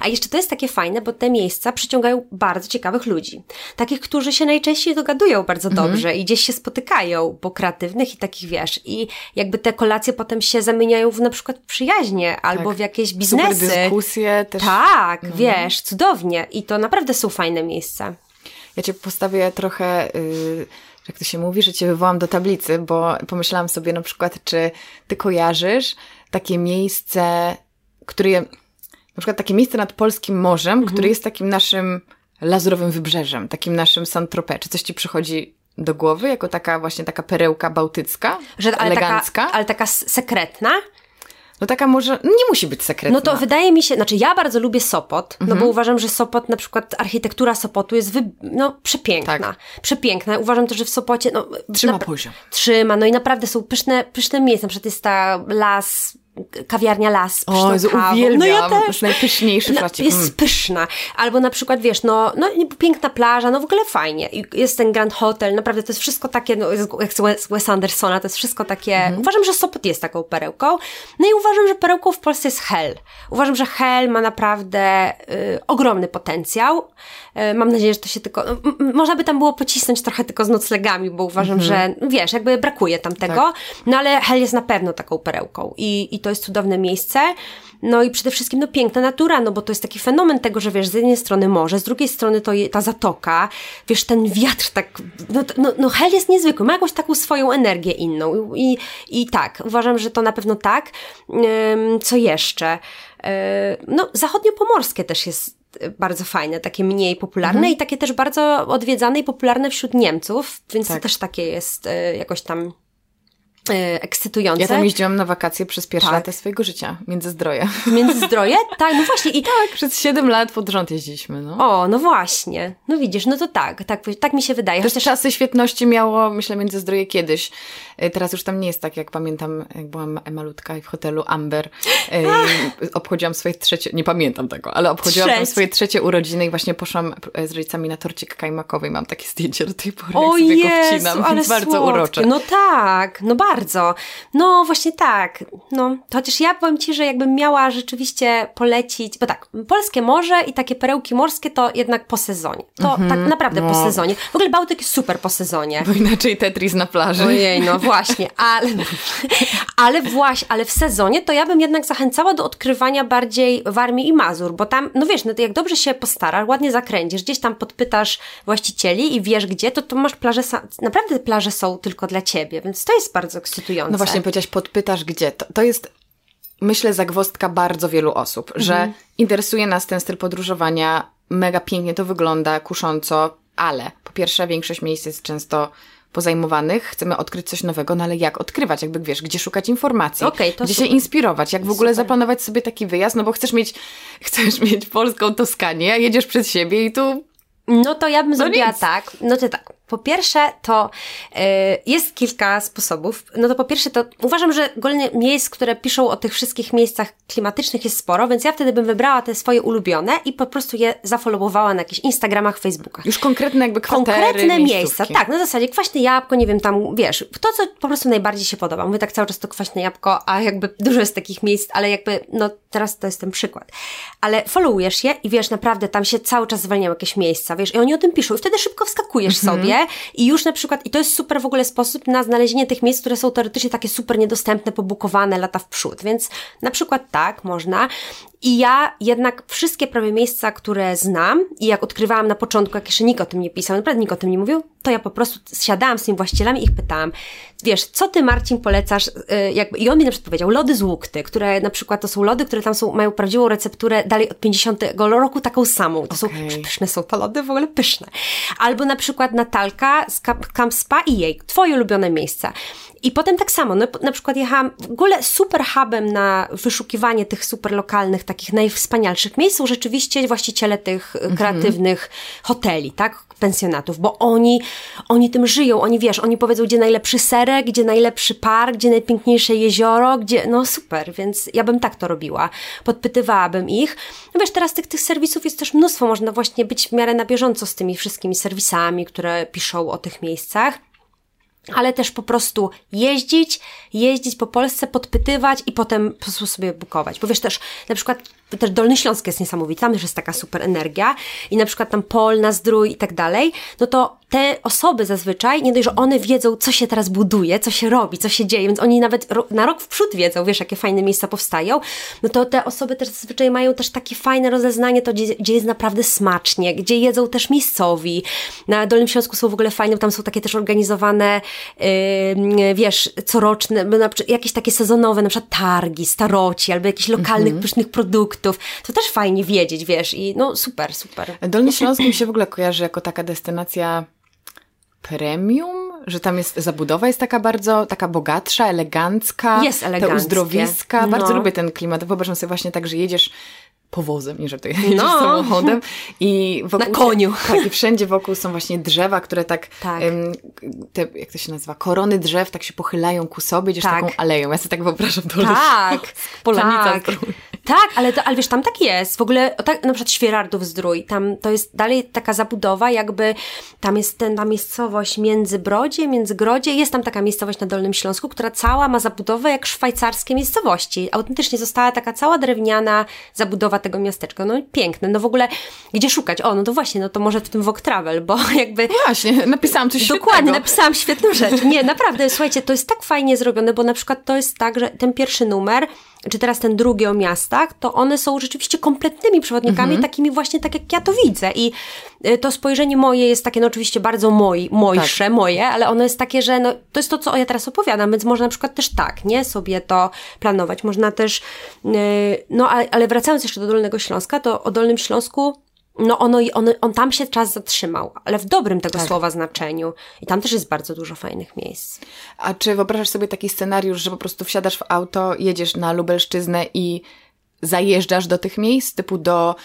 A jeszcze to jest takie fajne, bo te miejsca przyciągają bardzo ciekawych ludzi. Takich, którzy się najczęściej dogadują bardzo mhm. dobrze i gdzieś się spotykają, bo kreatywnych i takich wiesz. I jakby te kolacje potem się zamieniają w na przykład przyjaźnie albo tak. w jakieś biznesy. Super dyskusje też. Tak, mhm. wiesz, cudownie. I to naprawdę są fajne miejsca. Ja cię postawię trochę. Yy jak to się mówi, że cię wywołam do tablicy, bo pomyślałam sobie na przykład, czy ty kojarzysz takie miejsce, które na przykład takie miejsce nad polskim morzem, mhm. które jest takim naszym lazurowym wybrzeżem, takim naszym Saint-Tropez. Czy coś ci przychodzi do głowy jako taka właśnie taka perełka bałtycka, Że, ale elegancka? Taka, ale taka sekretna? No taka może, nie musi być sekretna. No to wydaje mi się, znaczy ja bardzo lubię Sopot, mhm. no bo mhm. uważam, że Sopot, na przykład architektura Sopotu jest wy, no, przepiękna. Tak. Przepiękna. Uważam też, że w Sopocie, no... Trzyma na, poziom. Trzyma, no i naprawdę są pyszne, pyszne miejsca. Na przykład jest ta las kawiarnia Las. O, Jezu, uwielbiam. No ja też. Najpyszniejszy no, Jest mm. pyszna. Albo na przykład, wiesz, no, no piękna plaża, no w ogóle fajnie. Jest ten Grand Hotel, naprawdę to jest wszystko takie, no jak z Wes Andersona, to jest wszystko takie, mm. uważam, że Sopot jest taką perełką. No i uważam, że perełką w Polsce jest Hell. Uważam, że Hell ma naprawdę y, ogromny potencjał. Y, mam nadzieję, że to się tylko, y, można by tam było pocisnąć trochę tylko z noclegami, bo uważam, mm. że, wiesz, jakby brakuje tam tego. Tak. No ale Hell jest na pewno taką perełką i, i to jest cudowne miejsce. No i przede wszystkim no piękna natura, no bo to jest taki fenomen tego, że wiesz, z jednej strony morze, z drugiej strony to je, ta zatoka, wiesz, ten wiatr tak, no, no, no hel jest niezwykły, ma jakąś taką swoją energię inną i, i tak, uważam, że to na pewno tak. Co jeszcze? No, zachodniopomorskie też jest bardzo fajne, takie mniej popularne mhm. i takie też bardzo odwiedzane i popularne wśród Niemców, więc tak. to też takie jest e, jakoś tam ekscytujące. Ja tam jeździłam na wakacje przez pierwsze tak. lata swojego życia, Międzyzdroje. Międzyzdroje? Tak, no właśnie. I... Tak, przez 7 lat pod rząd jeździliśmy, no. O, no właśnie. No widzisz, no to tak, tak, tak mi się wydaje. Też Chociaż... czasy świetności miało, myślę, Międzyzdroje kiedyś. E, teraz już tam nie jest tak, jak pamiętam, jak byłam malutka i w hotelu Amber e, obchodziłam swoje trzecie, nie pamiętam tego, ale obchodziłam tam swoje trzecie urodziny i właśnie poszłam z rodzicami na torcik kajmakowy i mam takie zdjęcie do tej pory, o jak Jezu, wcinam, ale bardzo urocze. No tak, no bardzo. No właśnie tak. No, chociaż ja powiem Ci, że jakbym miała rzeczywiście polecić, bo tak, polskie morze i takie perełki morskie to jednak po sezonie. To mm -hmm, tak naprawdę no. po sezonie. W ogóle Bałtyk jest super po sezonie. Bo inaczej Tetris na plaży. Ojej, no właśnie, ale, ale właśnie, ale w sezonie to ja bym jednak zachęcała do odkrywania bardziej Warmii i Mazur, bo tam, no wiesz, no to jak dobrze się postarasz, ładnie zakręcisz, gdzieś tam podpytasz właścicieli i wiesz gdzie, to to masz plaże, naprawdę plaże są tylko dla Ciebie, więc to jest bardzo ekscytujące. No właśnie, powiedziałaś, podpytasz gdzie. To, to jest myślę, zagwostka bardzo wielu osób, mhm. że interesuje nas ten styl podróżowania, mega pięknie to wygląda, kusząco, ale po pierwsze większość miejsc jest często pozajmowanych, chcemy odkryć coś nowego, no ale jak odkrywać, jakby wiesz, gdzie szukać informacji, okay, gdzie super. się inspirować, jak w ogóle super. zaplanować sobie taki wyjazd, no bo chcesz mieć, chcesz mieć polską Toskanię, a jedziesz przed siebie i tu no to ja bym no zrobiła nic. tak. No to tak. Po pierwsze, to y, jest kilka sposobów. No to po pierwsze, to uważam, że ogólnie miejsc, które piszą o tych wszystkich miejscach klimatycznych jest sporo, więc ja wtedy bym wybrała te swoje ulubione i po prostu je zafollowowała na jakichś Instagramach, Facebookach. Już konkretne jakby kwatery, Konkretne miejsca, tak, na zasadzie kwaśne jabłko, nie wiem, tam, wiesz, to, co po prostu najbardziej się podoba. Mówię tak cały czas to kwaśne jabłko, a jakby dużo jest takich miejsc, ale jakby, no teraz to jest ten przykład. Ale followujesz je i wiesz, naprawdę tam się cały czas zwalniają jakieś miejsca, wiesz, i oni o tym piszą i wtedy szybko wskakujesz mhm. sobie i już na przykład, i to jest super w ogóle sposób na znalezienie tych miejsc, które są teoretycznie takie super niedostępne, pobukowane lata w przód, więc na przykład tak, można. I ja jednak wszystkie prawie miejsca, które znam i jak odkrywałam na początku, jak jeszcze nikt o tym nie pisał, naprawdę nikt o tym nie mówił, to ja po prostu siadałam z tymi właścicielami i ich pytałam, wiesz, co ty Marcin polecasz, yy, jakby, i on mi na przykład powiedział, lody z łukty, które na przykład to są lody, które tam są, mają prawdziwą recepturę dalej od 50 roku taką samą. To okay. są pyszne są to lody, w ogóle pyszne. Albo na przykład Natalka z Camp Spa i jej, twoje ulubione miejsca. I potem tak samo, no, na przykład jechałam, w ogóle super hubem na wyszukiwanie tych super lokalnych, takich najwspanialszych miejsc są rzeczywiście właściciele tych mhm. kreatywnych hoteli, tak, pensjonatów, bo oni, oni tym żyją, oni wiesz, oni powiedzą, gdzie najlepszy serek, gdzie najlepszy park, gdzie najpiękniejsze jezioro, gdzie, no super, więc ja bym tak to robiła, podpytywałabym ich. No wiesz, teraz tych, tych serwisów jest też mnóstwo, można właśnie być w miarę na bieżąco z tymi wszystkimi serwisami, które piszą o tych miejscach ale też po prostu jeździć, jeździć po Polsce, podpytywać i potem po prostu sobie bukować. Bo wiesz też, na przykład też Dolny Śląsk jest niesamowity, tam też jest taka super energia i na przykład tam Polna, Zdrój i tak dalej, no to te osoby zazwyczaj, nie dość, że one wiedzą, co się teraz buduje, co się robi, co się dzieje, więc oni nawet na rok w przód wiedzą, wiesz, jakie fajne miejsca powstają, no to te osoby też zazwyczaj mają też takie fajne rozeznanie, to gdzie, gdzie jest naprawdę smacznie, gdzie jedzą też miejscowi. Na Dolnym Śląsku są w ogóle fajne, tam są takie też organizowane, yy, wiesz, coroczne, jakieś takie sezonowe, na przykład targi, staroci, albo jakichś lokalnych, mhm. pysznych produktów. To też fajnie wiedzieć, wiesz, i no super, super. Dolny Śląsk mi się w ogóle kojarzy jako taka destynacja premium, że tam jest zabudowa jest taka bardzo, taka bogatsza, elegancka. Jest elegancka. Te uzdrowiska. No. Bardzo lubię ten klimat. Wyobrażam sobie właśnie tak, że jedziesz powozem, nie żartuję, no. samochodem i wokół, na koniu. Tak, i wszędzie wokół są właśnie drzewa, które tak, tak. Te, jak to się nazywa, korony drzew tak się pochylają ku sobie, idziesz tak. taką aleją. Ja sobie tak wyobrażam to Tak, Polanica tak. Tak, ale, to, ale wiesz, tam tak jest. W ogóle, tak, na przykład Świerardów Zdrój, tam to jest dalej taka zabudowa, jakby tam jest ten, ta miejscowość Międzybrodzie, Międzygrodzie, jest tam taka miejscowość na Dolnym Śląsku, która cała ma zabudowę jak szwajcarskie miejscowości. Autentycznie została taka cała drewniana zabudowa tego miasteczka. No piękne. No w ogóle, gdzie szukać? O, no to właśnie, no to może w tym Vogue Travel, bo jakby... Właśnie, napisałam coś Dokładnie, świetnego. napisałam świetną rzecz. Nie, naprawdę, słuchajcie, to jest tak fajnie zrobione, bo na przykład to jest tak, że ten pierwszy numer czy teraz ten drugi o miastach, to one są rzeczywiście kompletnymi przewodnikami, mhm. takimi właśnie tak jak ja to widzę. I y, to spojrzenie moje jest takie, no oczywiście bardzo moi, mojsze, tak. moje, ale ono jest takie, że no, to jest to, co ja teraz opowiadam, więc można na przykład też tak, nie, sobie to planować. Można też, yy, no ale wracając jeszcze do Dolnego Śląska, to o Dolnym Śląsku no ono, on, on tam się czas zatrzymał, ale w dobrym tego Tak. słowa znaczeniu. I tam też jest bardzo dużo fajnych miejsc. A czy wyobrażasz sobie taki scenariusz, że po prostu wsiadasz w auto, jedziesz na Lubelszczyznę i zajeżdżasz do tych miejsc, typu do,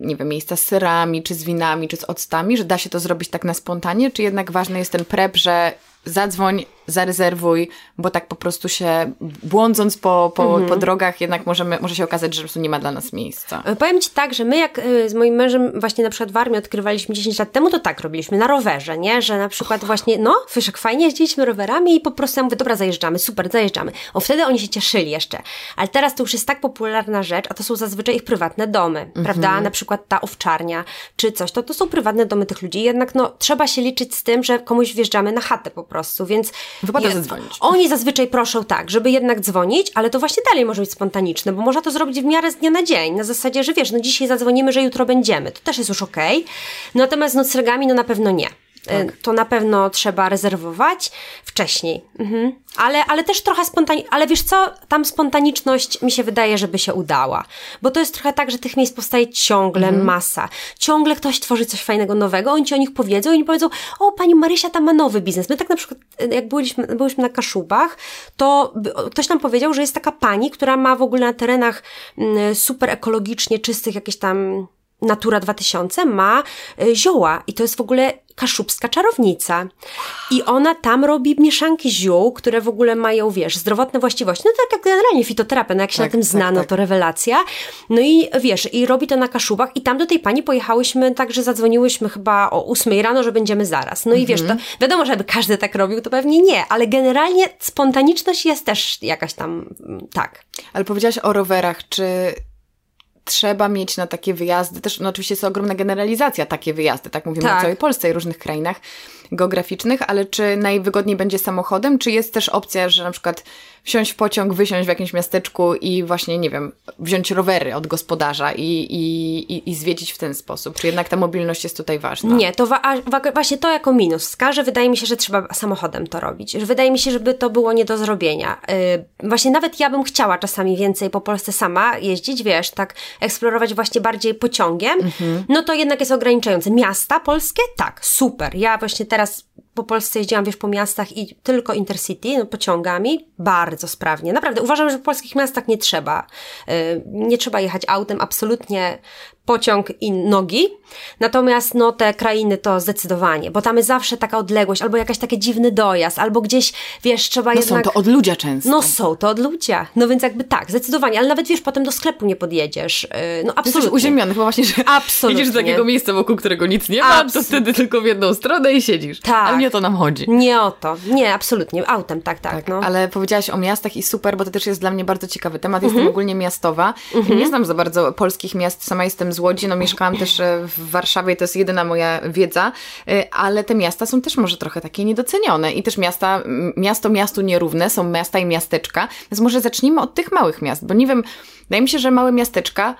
nie wiem, miejsca z serami, czy z winami, czy z octami, że da się to zrobić tak na spontanie, czy jednak ważny jest ten prep, że zadzwoń, zarezerwuj, bo tak po prostu się błądząc po, po, Mhm. po drogach jednak możemy, może się okazać, że po prostu nie ma dla nas miejsca. E, Powiem Ci tak, że my jak e, z moim mężem właśnie na przykład w armii odkrywaliśmy 10 lat temu, to tak robiliśmy na rowerze, nie? Że na przykład właśnie, no, jak fajnie jeździliśmy rowerami i po prostu ja mówię, dobra, zajeżdżamy, super, zajeżdżamy. O, wtedy oni się cieszyli jeszcze. Ale teraz to już jest tak popularna rzecz, a to są zazwyczaj ich prywatne domy, prawda? Na przykład ta owczarnia czy coś, to to są prywatne domy tych ludzi. Jednak no, trzeba się liczyć z tym, że komuś wjeżdżamy na chatę po prostu, więc... Wypada zadzwonić. Oni zazwyczaj proszą tak, żeby jednak dzwonić, ale to właśnie dalej może być spontaniczne, bo można to zrobić w miarę z dnia na dzień. Na zasadzie, że wiesz, no dzisiaj zadzwonimy, że jutro będziemy. To też jest już okej. Natomiast z noclegami, no na pewno nie. E, To na pewno trzeba rezerwować wcześniej. Mhm. Ale, ale też trochę spontanicznie. Ale wiesz co, tam spontaniczność mi się wydaje, żeby się udała. Bo to jest trochę tak, że tych miejsc powstaje ciągle masa. Ciągle ktoś tworzy coś fajnego, nowego, oni ci o nich powiedzą i oni powiedzą, o pani Marysia tam ma nowy biznes. My tak na przykład, e, jak byliśmy, byliśmy na Kaszubach, to ktoś nam powiedział, że jest taka pani, która ma w ogóle na terenach mm, super ekologicznie czystych jakieś tam Natura 2000 ma y, zioła i to jest w ogóle kaszubska czarownica. I ona tam robi mieszanki ziół, które w ogóle mają, wiesz, zdrowotne właściwości. No tak jak generalnie fitoterapia, no jak się Tak, na tym tak, zna, no tak. to rewelacja. No i wiesz, i robi to na Kaszubach i tam do tej pani pojechałyśmy tak, że zadzwoniłyśmy chyba o 8 rano, że będziemy zaraz. No i wiesz, to wiadomo, żeby każdy tak robił, to pewnie nie, ale generalnie spontaniczność jest też jakaś tam, mm, tak. Ale powiedziałaś o rowerach, czy trzeba mieć na takie wyjazdy, też no oczywiście jest ogromna generalizacja takie wyjazdy, tak? Mówimy Tak. o całej Polsce i różnych krainach geograficznych, ale czy najwygodniej będzie samochodem, czy jest też opcja, że na przykład wsiąść w pociąg, wysiąść w jakimś miasteczku i właśnie, nie wiem, wziąć rowery od gospodarza i, i, i, i zwiedzić w ten sposób? Czy jednak ta mobilność jest tutaj ważna? Nie, to wa- wa- właśnie to jako minus wskażę. Wydaje mi się, że trzeba samochodem to robić. Wydaje mi się, żeby to było nie do zrobienia. Yy, właśnie nawet ja bym chciała czasami więcej po Polsce sama jeździć, wiesz, tak eksplorować właśnie bardziej pociągiem. No to jednak jest ograniczające. Miasta polskie? Tak, super. Ja właśnie teraz po Polsce jeździłam, wiesz, po miastach i tylko Intercity, no, pociągami, bardzo sprawnie. Naprawdę, uważam, że w polskich miastach nie trzeba, y, nie trzeba jechać autem, absolutnie pociąg i nogi. Natomiast, no, te krainy to zdecydowanie, bo tam jest zawsze taka odległość, albo jakaś taki dziwny dojazd, albo gdzieś, wiesz, trzeba No jednak... są to od ludzia często. No są to od ludzia. No więc jakby tak, zdecydowanie, ale nawet wiesz, potem do sklepu nie podjedziesz. Yy, No Jesteś absolutnie. uziemiony, chyba właśnie, że Absolutnie. idziesz do takiego miejsca, wokół którego nic nie ma, to Abs- wtedy tylko w jedną stronę i siedzisz. Tak. Ale nie o to nam chodzi. Nie o to. Nie, absolutnie. Autem, tak, tak. Tak, no. ale powiedziałaś o miastach i super, bo to też jest dla mnie bardzo ciekawy temat. Mhm. Jestem ogólnie miastowa. Nie znam za bardzo polskich miast. Sama jestem z Łodzi, no mieszkałam też e, w Warszawie, to jest jedyna moja wiedza, e, ale te miasta są też może trochę takie niedocenione. I też miasta, miasto miastu nierówne, są miasta i miasteczka. Więc może zacznijmy od tych małych miast, bo nie wiem, wydaje mi się, że małe miasteczka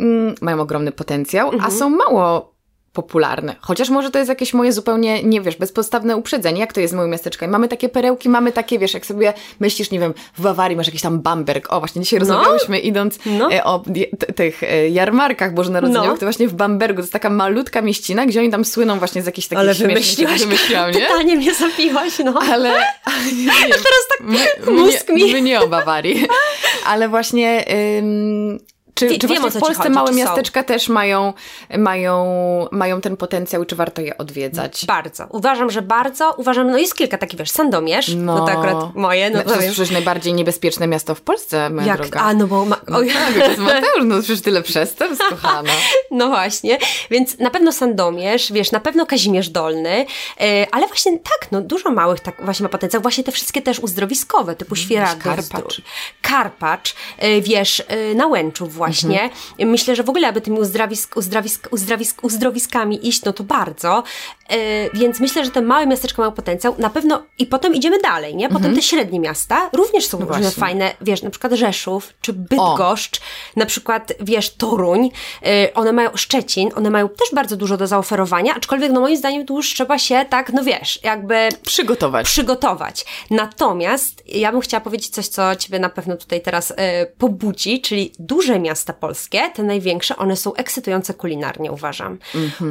mm, mają ogromny potencjał, a są mało popularne. Chociaż może to jest jakieś moje zupełnie, nie wiesz, bezpodstawne uprzedzenie. Jak to jest z moim miasteczka? I mamy takie perełki, mamy takie, wiesz, jak sobie myślisz, nie wiem, w Bawarii masz jakiś tam Bamberg. O, właśnie dzisiaj rozmawiałyśmy idąc No. e, o tych e, jarmarkach bożonarodzeniowych, No. to właśnie w Bambergu, to jest taka malutka mieścina, gdzie oni tam słyną właśnie z jakichś takich Ale wymyśliłaś, Wymyśliłam, nie? pytanie mnie zabiłaś, no. Ale, nie, nie, Teraz tak my, mózg mi... nie, my nie o Bawarii. Ale właśnie... Ym, czy, Wie- czy wiem, w Polsce chodzi, małe czy są? miasteczka też mają, mają, mają ten potencjał, czy warto je odwiedzać? Bardzo. Uważam, że bardzo. Uważam, no jest kilka takich, wiesz, Sandomierz, no, to akurat moje, no to to jest przecież najbardziej niebezpieczne miasto w Polsce, moja Jak, droga. a no bo, ma, No tak, to jest Mateusz, no przecież tyle przestępstw, kochana. no właśnie, więc na pewno Sandomierz, wiesz, na pewno Kazimierz Dolny, e, ale właśnie tak, no dużo małych tak właśnie ma potencjał, właśnie te wszystkie też uzdrowiskowe, typu Świeradów. Karpacz. Karpacz, e, wiesz, e, na Łęczów właśnie. Mhm. Myślę, że w ogóle aby tymi uzdrowisk, uzdrowisk, uzdrowisk, uzdrowiskami iść, no to bardzo. E, więc myślę, że te małe miasteczka mają potencjał. Na pewno i potem idziemy dalej, nie? Potem te średnie miasta również są różne Mhm. No właśnie. fajne, wiesz, na przykład Rzeszów, czy Bydgoszcz, na przykład, wiesz, Toruń, y, one mają, Szczecin, one mają też bardzo dużo do zaoferowania, aczkolwiek, no moim zdaniem, tu już trzeba się tak, no wiesz, jakby Przygotować. przygotować. Natomiast ja bym chciała powiedzieć coś, co Ciebie na pewno tutaj teraz y, pobudzi, czyli duże miasta miasta polskie, te największe, one są ekscytujące kulinarnie, uważam.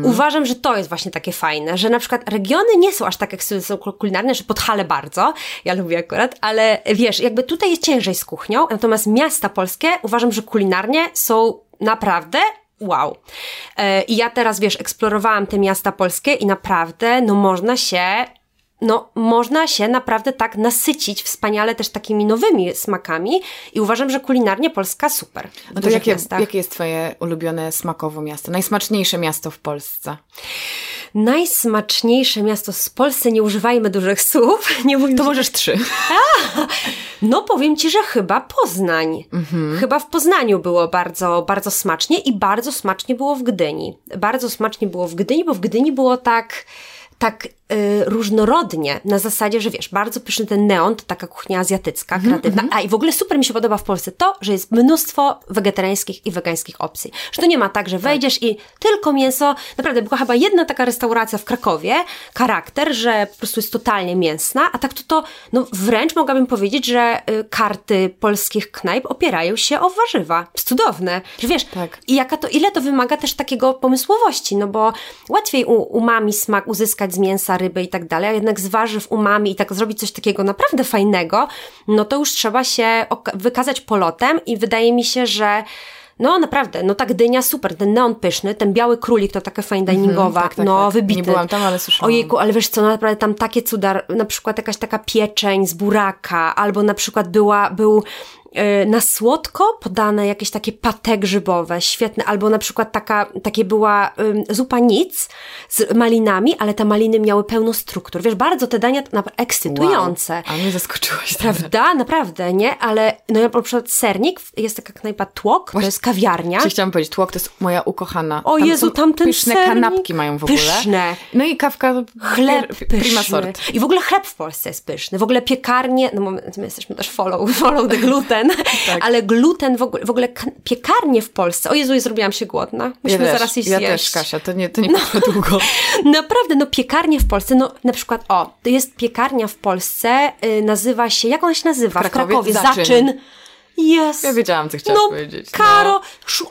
Uważam, że to jest właśnie takie fajne, że na przykład regiony nie są aż tak ekscytujące kulinarnie, że Podhale bardzo, ja lubię akurat, ale wiesz, jakby tutaj jest ciężej z kuchnią, natomiast miasta polskie uważam, że kulinarnie są naprawdę wow. E, I ja teraz, wiesz, eksplorowałam te miasta polskie i naprawdę, no można się no, można się naprawdę tak nasycić wspaniale też takimi nowymi smakami i uważam, że kulinarnie Polska super. No to jakie, jakie jest twoje ulubione smakowo miasto? Najsmaczniejsze miasto w Polsce? Najsmaczniejsze miasto w Polsce, nie używajmy dużych słów. Nie to możesz trzy. A, no powiem Ci, że chyba Poznań. Mhm. Chyba w Poznaniu było bardzo, bardzo smacznie i bardzo smacznie było w Gdyni. Bardzo smacznie było w Gdyni, bo w Gdyni było tak tak y, różnorodnie, na zasadzie, że wiesz, bardzo pyszny ten neon, to taka kuchnia azjatycka, mm -hmm. kreatywna. A i w ogóle super mi się podoba w Polsce to, że jest mnóstwo wegetariańskich i wegańskich opcji. Że to nie ma tak, że wejdziesz tak. i tylko mięso. Naprawdę, była chyba jedna taka restauracja w Krakowie, charakter, że po prostu jest totalnie mięsna, a tak to to, no wręcz mogłabym powiedzieć, że y, karty polskich knajp opierają się o warzywa. Cudowne. Że wiesz, tak. i jaka to, ile to wymaga też takiego pomysłowości, no bo łatwiej u, umami smak uzyskać z mięsa, ryby i tak dalej, a jednak z warzyw, umami i tak zrobić coś takiego naprawdę fajnego, no to już trzeba się wykazać polotem i wydaje mi się, że no naprawdę, no tak dynia super, ten neon pyszny, ten biały królik to taka fine diningowa, mm tak, tak, no tak. wybity. Nie byłam tam, ale słyszałam. Ojejku, ale wiesz co, no naprawdę tam takie cuda, na przykład jakaś taka pieczeń z buraka, albo na przykład była, był na słodko podane jakieś takie pate grzybowe, świetne, albo na przykład taka, takie była zupa nic z malinami, ale te maliny miały pełno struktur. Wiesz, bardzo te dania ekscytujące. Wow. A mnie zaskoczyłaś. Prawda? Naprawdę, nie? Ale no na przykład sernik, jest taka knajpa Tłok, Właśnie, to jest kawiarnia. Czy chciałam powiedzieć, Tłok to jest moja ukochana. O tam Jezu, tam ten pyszne sernik. kanapki mają w ogóle. Pyszne. No i kawka chleb prima sort. I w ogóle chleb w Polsce jest pyszny. W ogóle piekarnie, no my jesteśmy też follow, follow the gluten, tak. ale gluten w ogóle, w ogóle piekarnie w Polsce. O Jezu, zrobiłam się głodna. Musimy ja zaraz iść ja zjeść. Ja też, Kasia, to nie, to nie no, długo. Naprawdę, no piekarnie w Polsce, no na przykład, o, to jest piekarnia w Polsce, y, nazywa się, jak ona się nazywa? W Krakowie? W Krakowie. Zaczyn. Zaczyn. Yes. Ja wiedziałam, co chciałaś no, powiedzieć. No. Karo,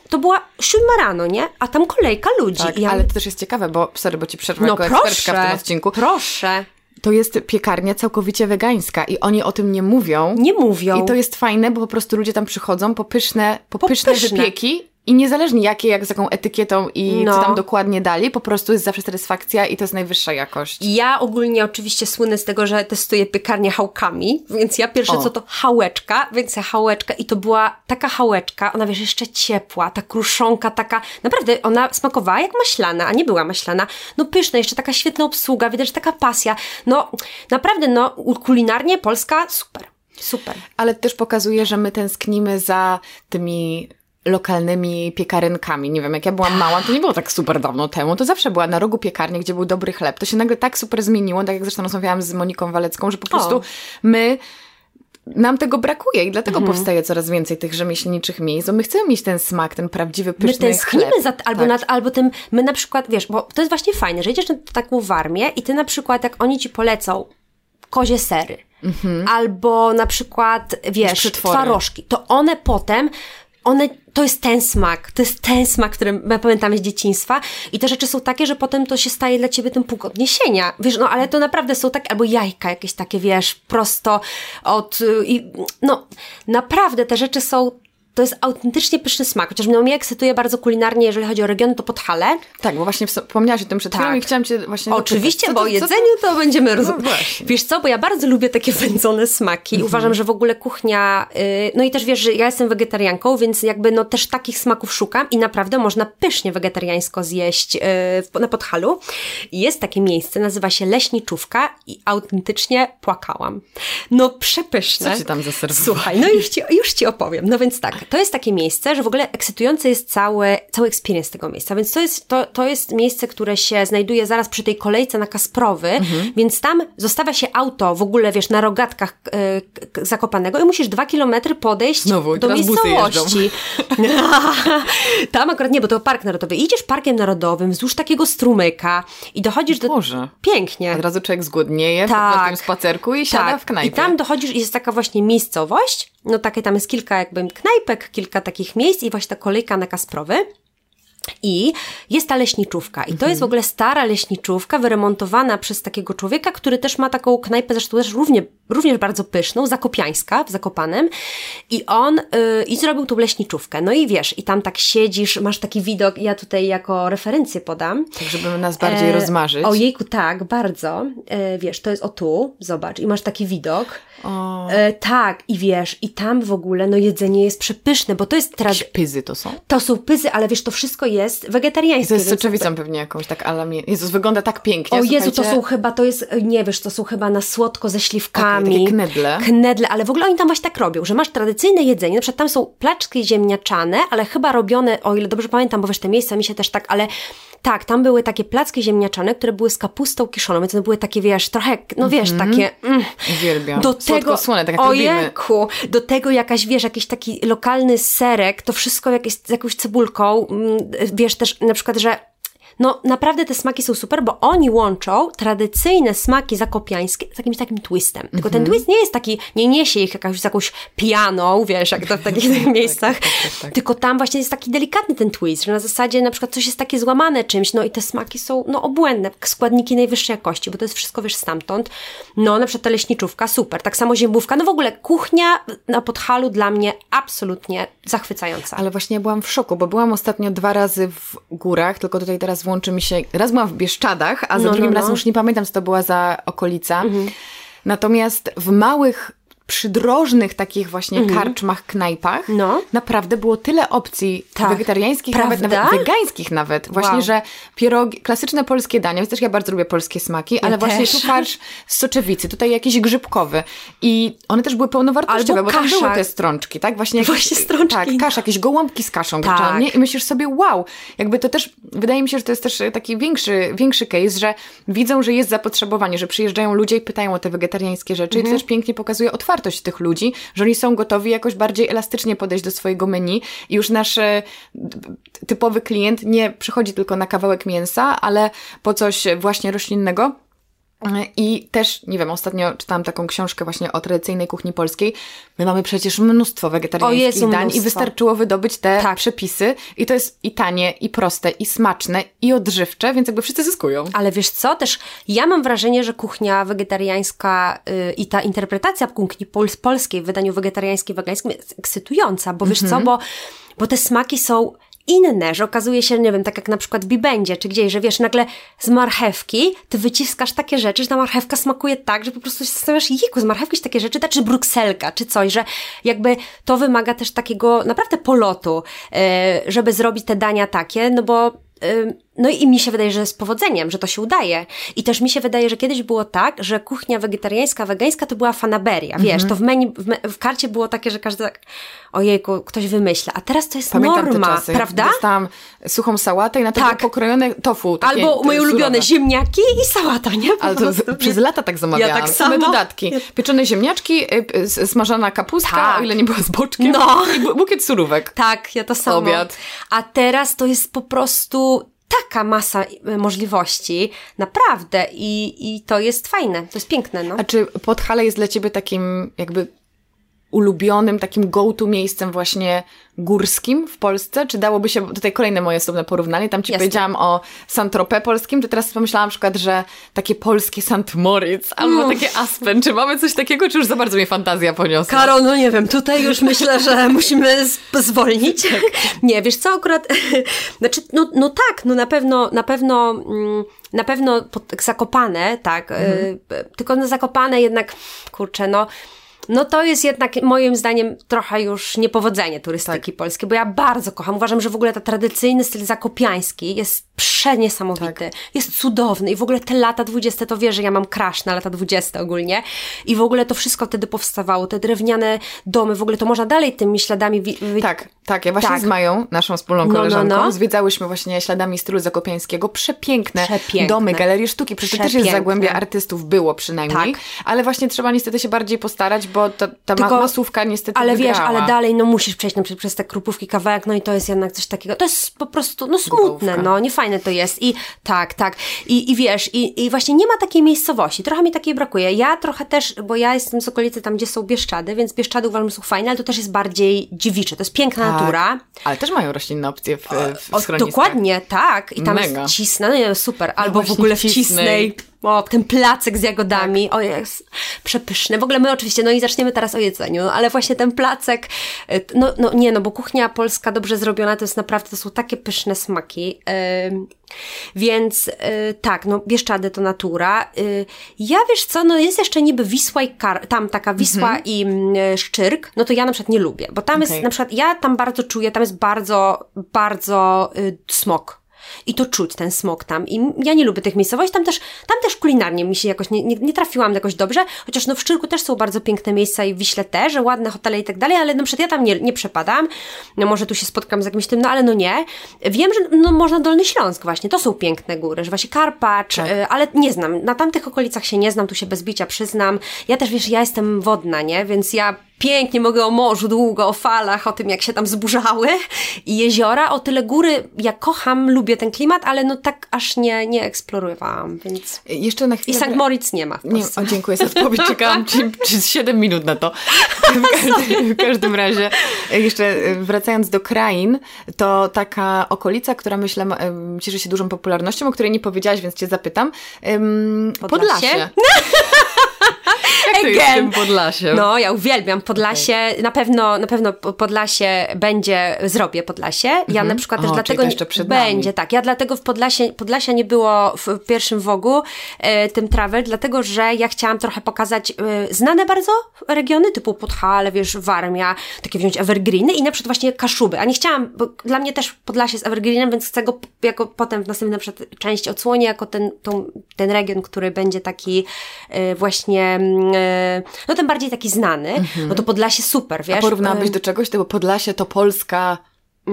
to była siódma rano, nie? A tam kolejka ludzi. Tak, ja... ale to też jest ciekawe, bo, sorry, bo ci przerwę no, jako proszę, ekspertka w tym odcinku. proszę to jest piekarnia całkowicie wegańska i oni o tym nie mówią. Nie mówią. I to jest fajne, bo po prostu ludzie tam przychodzą po pyszne, po, po pyszne, pyszne wypieki i niezależnie jakie, jak z jaką etykietą i no. co tam dokładnie dali, po prostu jest zawsze satysfakcja i to jest najwyższa jakość. Ja ogólnie oczywiście słynę z tego, że testuję piekarnię hałkami, więc ja pierwsze o. co to hałeczka, więc ja hałeczka i to była taka hałeczka, ona wiesz, jeszcze ciepła, ta kruszonka taka, naprawdę ona smakowała jak maślana, a nie była maślana. No pyszna, jeszcze taka świetna obsługa, widać, że taka pasja. No naprawdę, no kulinarnie Polska super. Super. Ale też pokazuje, że my tęsknimy za tymi lokalnymi piekarynkami. Nie wiem, jak ja byłam mała, to nie było tak super dawno temu. To zawsze była na rogu piekarnia, gdzie był dobry chleb. To się nagle tak super zmieniło, tak jak zresztą rozmawiałam z Moniką Walecką, że po prostu o. my nam tego brakuje i dlatego mhm. powstaje coraz więcej tych rzemieślniczych miejsc, bo my chcemy mieć ten smak, ten prawdziwy, pyszny My tęsknimy za, albo, tak. nad, albo tym, my na przykład, wiesz, bo to jest właśnie fajne, że idziesz na taką warmię i ty na przykład, jak oni ci polecą kozie sery, mhm. albo na przykład, wiesz, twarożki, to one potem one, to jest ten smak, to jest ten smak, który my pamiętamy z dzieciństwa i te rzeczy są takie, że potem to się staje dla ciebie tym punkt odniesienia, wiesz, no ale to naprawdę są takie, albo jajka jakieś takie, wiesz, prosto od, i, no, naprawdę te rzeczy są to jest autentycznie pyszny smak. Chociaż mnie ekscytuje bardzo kulinarnie, jeżeli chodzi o region, to Podhale. Tak, bo właśnie wspomniałaś o tym przed chwilą tak. i chciałam Cię właśnie Oczywiście, bo o jedzeniu to, to będziemy rozmawiać. No wiesz co, bo ja bardzo lubię takie wędzone smaki. Mhm. Uważam, że w ogóle kuchnia, yy, no i też wiesz, że ja jestem wegetarianką, więc jakby no też takich smaków szukam i naprawdę można pysznie wegetariańsko zjeść yy, na Podhalu. Jest takie miejsce, nazywa się Leśniczówka i autentycznie płakałam. No przepyszne. Co Ci tam zaserwowali? Słuchaj, no już Ci, już ci opowiem. No więc tak, to jest takie miejsce, że w ogóle ekscytujące jest cały, cały experience tego miejsca, więc to jest, to, to jest miejsce, które się znajduje zaraz przy tej kolejce na Kasprowy, mhm. więc tam zostawia się auto w ogóle, wiesz, na rogatkach y, Zakopanego i musisz dwa kilometry podejść Znowu, do miejscowości. tam akurat nie, bo to Park Narodowy. idziesz Parkiem Narodowym wzdłuż takiego strumyka i dochodzisz do... Boże. Pięknie. Od razu człowiek zgłodnieje tak. po tym spacerku i siada tak. w knajpie. I tam dochodzisz i jest taka właśnie miejscowość, no takie tam jest kilka jakby knajpek, kilka takich miejsc i właśnie ta kolejka na Kasprowy. I jest ta leśniczówka. I to jest w ogóle stara leśniczówka, wyremontowana przez takiego człowieka, który też ma taką knajpę, zresztą też równie, również bardzo pyszną, Zakopiańska w Zakopanem. I on yy, i zrobił tą leśniczówkę. No i wiesz, i tam tak siedzisz, masz taki widok, ja tutaj jako referencję podam. Tak, żeby nas bardziej e, rozmarzyć. Ojejku, tak, bardzo. E, wiesz, to jest o tu, zobacz, i masz taki widok. E, tak, i wiesz, i tam w ogóle, no jedzenie jest przepyszne, bo to jest teraz. pyzy to są? To są pyzy, ale wiesz, to wszystko jest wegetariańskie. To jest soczewicą pewnie jakąś, tak ale Jezus, wygląda tak pięknie. O Jezu, to są chyba, to jest, nie wiesz, to są chyba na słodko ze śliwkami. Okay, knedle. Knedle, ale w ogóle oni tam właśnie tak robią, że masz tradycyjne jedzenie, na przykład tam są placzki ziemniaczane, ale chyba robione, o ile dobrze pamiętam, bo wiesz, te miejsca mi się też tak, ale tak, tam były takie placki ziemniaczane, które były z kapustą kiszoną, więc one były takie, wiesz, trochę, no wiesz, mm -hmm. takie... Mm, Uwielbiam. Do tego, słone, tak ojejku, do tego jakaś, wiesz, jakiś taki lokalny serek, to wszystko jakieś, z jakąś cebulką, mm, wiesz, też na przykład, że no naprawdę te smaki są super, bo oni łączą tradycyjne smaki zakopiańskie z jakimś takim twistem. Mm -hmm. Tylko ten mhm. twist nie jest taki, nie niesie ich jakaś, z jakąś pianą, wiesz, jak to w takich tak, miejscach, tak, tak, tak, tylko tam właśnie jest taki delikatny ten twist, że na zasadzie na przykład coś jest takie złamane czymś, no i te smaki są, no obłędne, składniki najwyższej jakości, bo to jest wszystko, wiesz, stamtąd. No na przykład ta leśniczówka, super, tak samo ziemówka, no w ogóle kuchnia na Podhalu dla mnie absolutnie zachwycająca. Ale właśnie ja byłam w szoku, bo byłam ostatnio dwa razy w górach, tylko tutaj teraz włączy mi się, raz byłam w Bieszczadach, a za no, drugim no, no. razem już nie pamiętam, co to była za okolica. Mhm. Natomiast w małych przydrożnych takich właśnie mhm. karczmach, knajpach no. naprawdę było tyle opcji tak. wegetariańskich, nawet, nawet wegańskich nawet. Właśnie, wow. że pierogi, klasyczne polskie dania, więc też ja bardzo lubię polskie smaki, ja ale też. właśnie tu farsz z soczewicy, tutaj jakiś grzybkowy i one też były pełnowartościowe, bo tam były te strączki, tak? Właśnie, jakieś, właśnie strączki. Tak, kasza, jakieś gołąbki z kaszą tak. I myślisz sobie, wow, jakby to też, wydaje mi się, że to jest też taki większy, większy case, że widzą, że jest zapotrzebowanie, że przyjeżdżają ludzie i pytają o te wegetariańskie rzeczy mhm. i to mhm. też pięknie pokazuje otwartość otwartość tych ludzi, że oni są gotowi jakoś bardziej elastycznie podejść do swojego menu i już nasz e, typowy klient nie przychodzi tylko na kawałek mięsa, ale po coś właśnie roślinnego, i też, nie wiem, ostatnio czytałam taką książkę właśnie o tradycyjnej kuchni polskiej. My mamy przecież mnóstwo wegetariańskich Jezu, dań mnóstwo. i wystarczyło wydobyć te tak. przepisy i to jest i tanie, i proste, i smaczne, i odżywcze, więc jakby wszyscy zyskują. Ale wiesz co, też ja mam wrażenie, że kuchnia wegetariańska yy, i ta interpretacja kuchni pol polskiej w wydaniu wegetariańskim, wegańskim jest ekscytująca, bo wiesz co, mhm. bo, bo te smaki są inne, że okazuje się, nie wiem, tak jak na przykład w Bibendzie czy gdzieś, że wiesz, nagle z marchewki ty wyciskasz takie rzeczy, że ta marchewka smakuje tak, że po prostu się zastanawiasz, jiku, z marchewki czy takie rzeczy, czy brukselka, czy coś, że jakby to wymaga też takiego naprawdę polotu, e, żeby zrobić te dania takie, no bo no i mi się wydaje, że z powodzeniem, że to się udaje. I też mi się wydaje, że kiedyś było tak, że kuchnia wegetariańska, wegańska to była fanaberia. Wiesz, mm -hmm. to w menu, w, me, w, karcie było takie, że każdy tak, ojejku, ktoś wymyśla. A teraz to jest Pamiętam norma, te czasy. prawda? Dostałam suchą sałatę i na to tak. pokrojone tofu. Takie, Albo moje ulubione ziemniaki i sałata, nie? Ale to przez lata tak zamawiałam. Ja tak samo. Same dodatki. Pieczone ziemniaczki, y, smażana kapustka, tak. o ile nie była z boczkiem. No. I bukiet surówek. Tak, ja to samo. Obiad. A teraz to jest po prostu taka masa e, możliwości, naprawdę i, i to jest fajne, to jest piękne. No. A czy Podhale jest dla Ciebie takim jakby ulubionym, takim go-to miejscem właśnie górskim w Polsce? Czy dałoby się, tutaj kolejne moje osobne porównanie, tam Ci Jasne. powiedziałam o Saint-Tropez polskim, to teraz pomyślałam na przykład, że takie polskie St. Moritz albo Uf. takie Aspen, czy mamy coś takiego, czy już za bardzo mnie fantazja poniosła? Karol, no nie wiem, tutaj już myślę, że musimy zwolnić. Tak. Nie, wiesz co, akurat, znaczy, no, no tak, no na pewno, na pewno... Mm, na pewno zakopane, tak, mhm. y, tylko na zakopane jednak, kurczę, no no to jest jednak moim zdaniem trochę już niepowodzenie turystyki tak. polskiej, bo ja bardzo kocham. Uważam, że w ogóle ten tradycyjny styl zakopiański jest przeniesamowity, tak. jest cudowny i w ogóle te lata dwudzieste, to wie, że ja mam crash na lata dwudzieste ogólnie i w ogóle to wszystko wtedy powstawało, te drewniane domy, w ogóle to można dalej tymi śladami... Wi- tak, tak, ja właśnie tak. z Mają, naszą wspólną koleżanką, no, no, no. zwiedzałyśmy właśnie śladami stylu zakopiańskiego, przepiękne, przepiękne. domy, galerie sztuki, przecież to też jest zagłębie artystów, było przynajmniej, tak. ale właśnie trzeba niestety się bardziej postarać, bo ta, ta Tylko, masówka niestety Ale wygrała. wiesz, ale dalej, no musisz przejść na przez te krupówki kawałek, no i to jest jednak coś takiego, to jest po prostu, no smutne, no, nie fajne fajne to jest. I tak, tak. I, i wiesz, i, i właśnie nie ma takiej miejscowości. Trochę mi takiej brakuje. Ja trochę też, bo ja jestem z okolicy tam, gdzie są Bieszczady, więc Bieszczady uważam, że są fajne, ale to też jest bardziej dziewicze. To jest piękna Tak. natura. Ale też mają roślinne opcje w, w O, dokładnie, tak. I tam Mega. jest cisna, no super. Albo w właśnie ogóle w cisnej. O, ten placek z jagodami. Tak. O, jest przepyszny. W ogóle my oczywiście, no i zaczniemy teraz o jedzeniu, no, ale właśnie ten placek, y, no, no nie, no bo kuchnia polska dobrze zrobiona to jest naprawdę, to są takie pyszne smaki. Ym, więc y, tak, no Bieszczady to natura. Y, ja wiesz co, no jest jeszcze niby Wisła i Kar, tam taka Wisła i mm, Szczyrk, no to ja na przykład nie lubię, bo tam Okej. jest na przykład, ja tam bardzo czuję, tam jest bardzo, bardzo y, smog. I to czuć, ten smog tam. I ja nie lubię tych miejscowości. Tam też, tam też kulinarnie mi się jakoś nie, nie, nie trafiłam jakoś dobrze. Chociaż no w Szczyrku też są bardzo piękne miejsca i w Wiśle też, ładne hotele i tak dalej, ale na przykład ja tam nie, nie przepadam. No może tu się spotkam z jakimś tym, no ale no nie. Wiem, że no można Dolny Śląsk właśnie, to są piękne góry, że właśnie Karpacz, Tak. y, ale nie znam. Na tamtych okolicach się nie znam, tu się bez bicia przyznam. Ja też, wiesz, ja jestem wodna, nie? Więc ja pięknie mogę o morzu długo, o falach, o tym, jak się tam zburzały i jeziora. O tyle góry, ja kocham, lubię ten klimat, ale no tak aż nie, nie eksplorowałam, więc... Jeszcze na I chwilę... St. Moritz nie ma Nie, o, dziękuję za odpowiedź. Czekałam ci, ci 7 minut na to. W każdym, w każdym razie, e, jeszcze e, wracając do krain, to taka okolica, która myślę cieszy się dużą popularnością, o której nie powiedziałaś, więc cię zapytam. Podlasie? Podlasie. Jak to jest Again. tym Podlasiem? No, ja uwielbiam Podlasie. Na pewno, na pewno po- Podlasie będzie, zrobię Podlasie. Ja na przykład też Mhm. O, czyli dlatego jeszcze przed nami. będzie, tak. Ja dlatego w Podlasie, Podlasia nie było w pierwszym wogu, e, tym travel, dlatego że ja chciałam trochę pokazać e, znane bardzo regiony, typu Podhale, wiesz, Warmia, takie wziąć evergreeny i na przykład właśnie Kaszuby. A nie chciałam, bo dla mnie też Podlasie jest evergreenem, więc chcę go jako potem w następnej na przykład części odsłonię jako ten, tą, ten region, który będzie taki e, właśnie, no ten bardziej taki znany. No to Podlasie super, wiesz. Mhm. A porównałabyś do czegoś? To Podlasie to Polska...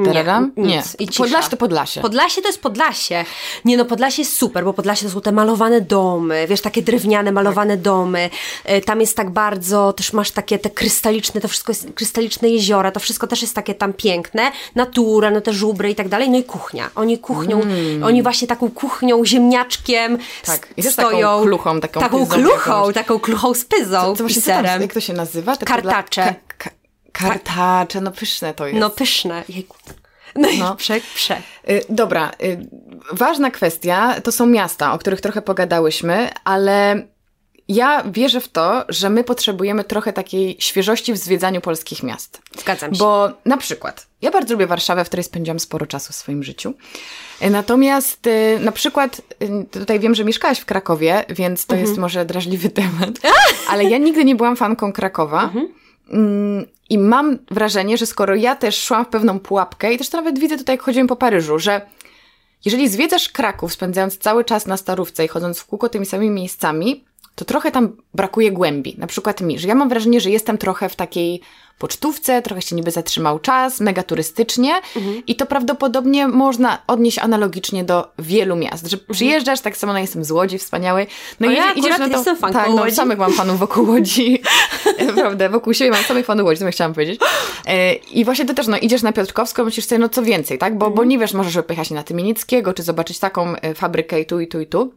Tararam? Nie. nic. I cisza. Podlasie to Podlasie. Podlasie to jest Podlasie. Nie no, Podlasie jest super, bo Podlasie to są te malowane domy, wiesz, takie drewniane, malowane domy. E, Tam jest tak bardzo, też masz takie te krystaliczne, to wszystko jest krystaliczne jeziora, to wszystko też jest takie tam piękne. Natura, no te żubry i tak dalej. No i kuchnia. Oni kuchnią, oni właśnie taką kuchnią, ziemniaczkiem Mm. Tak. I stoją. taką kluchą, taką Taką pyzą kluchą, jakąś. taką kluchą z pyzą i właśnie co tam, serem. jak to się nazywa? Te Kartacze. Podla... Ka- ka- kartacze, no pyszne to jest. No pyszne. Jejku. No, i No. prze, prze. Y, Dobra, y, ważna kwestia to są miasta, o których trochę pogadałyśmy, ale ja wierzę w to, że my potrzebujemy trochę takiej świeżości w zwiedzaniu polskich miast. Zgadzam się. Bo na przykład, ja bardzo lubię Warszawę, w której spędziłam sporo czasu w swoim życiu. Y, Natomiast na przykład, tutaj wiem, że mieszkałaś w Krakowie, więc to Mhm. jest może drażliwy temat, ale ja nigdy nie byłam fanką Krakowa. Mhm. I mam wrażenie, że skoro ja też szłam w pewną pułapkę, i też to nawet widzę tutaj, jak chodziłem po Paryżu, że jeżeli zwiedzasz Kraków, spędzając cały czas na starówce i chodząc w kółko tymi samymi miejscami, to trochę tam brakuje głębi. Na przykład mi, że ja mam wrażenie, że jestem trochę w takiej pocztówce, trochę się niby zatrzymał czas, mega turystycznie i to prawdopodobnie można odnieść analogicznie do wielu miast, że przyjeżdżasz, tak samo no jestem z Łodzi wspaniałej, no O, i ja idziesz na to, jestem fanką tak, no, Łodzi. samych mam fanów wokół Łodzi, prawda, wokół siebie mam samych fanów Łodzi, to chciałam powiedzieć. E, I właśnie to też, no idziesz na Piotrkowską, myślisz sobie, no co więcej, tak, bo, bo nie wiesz, możesz pojechać na Tymienieckiego, czy zobaczyć taką e, fabrykę i tu, i tu, i tu.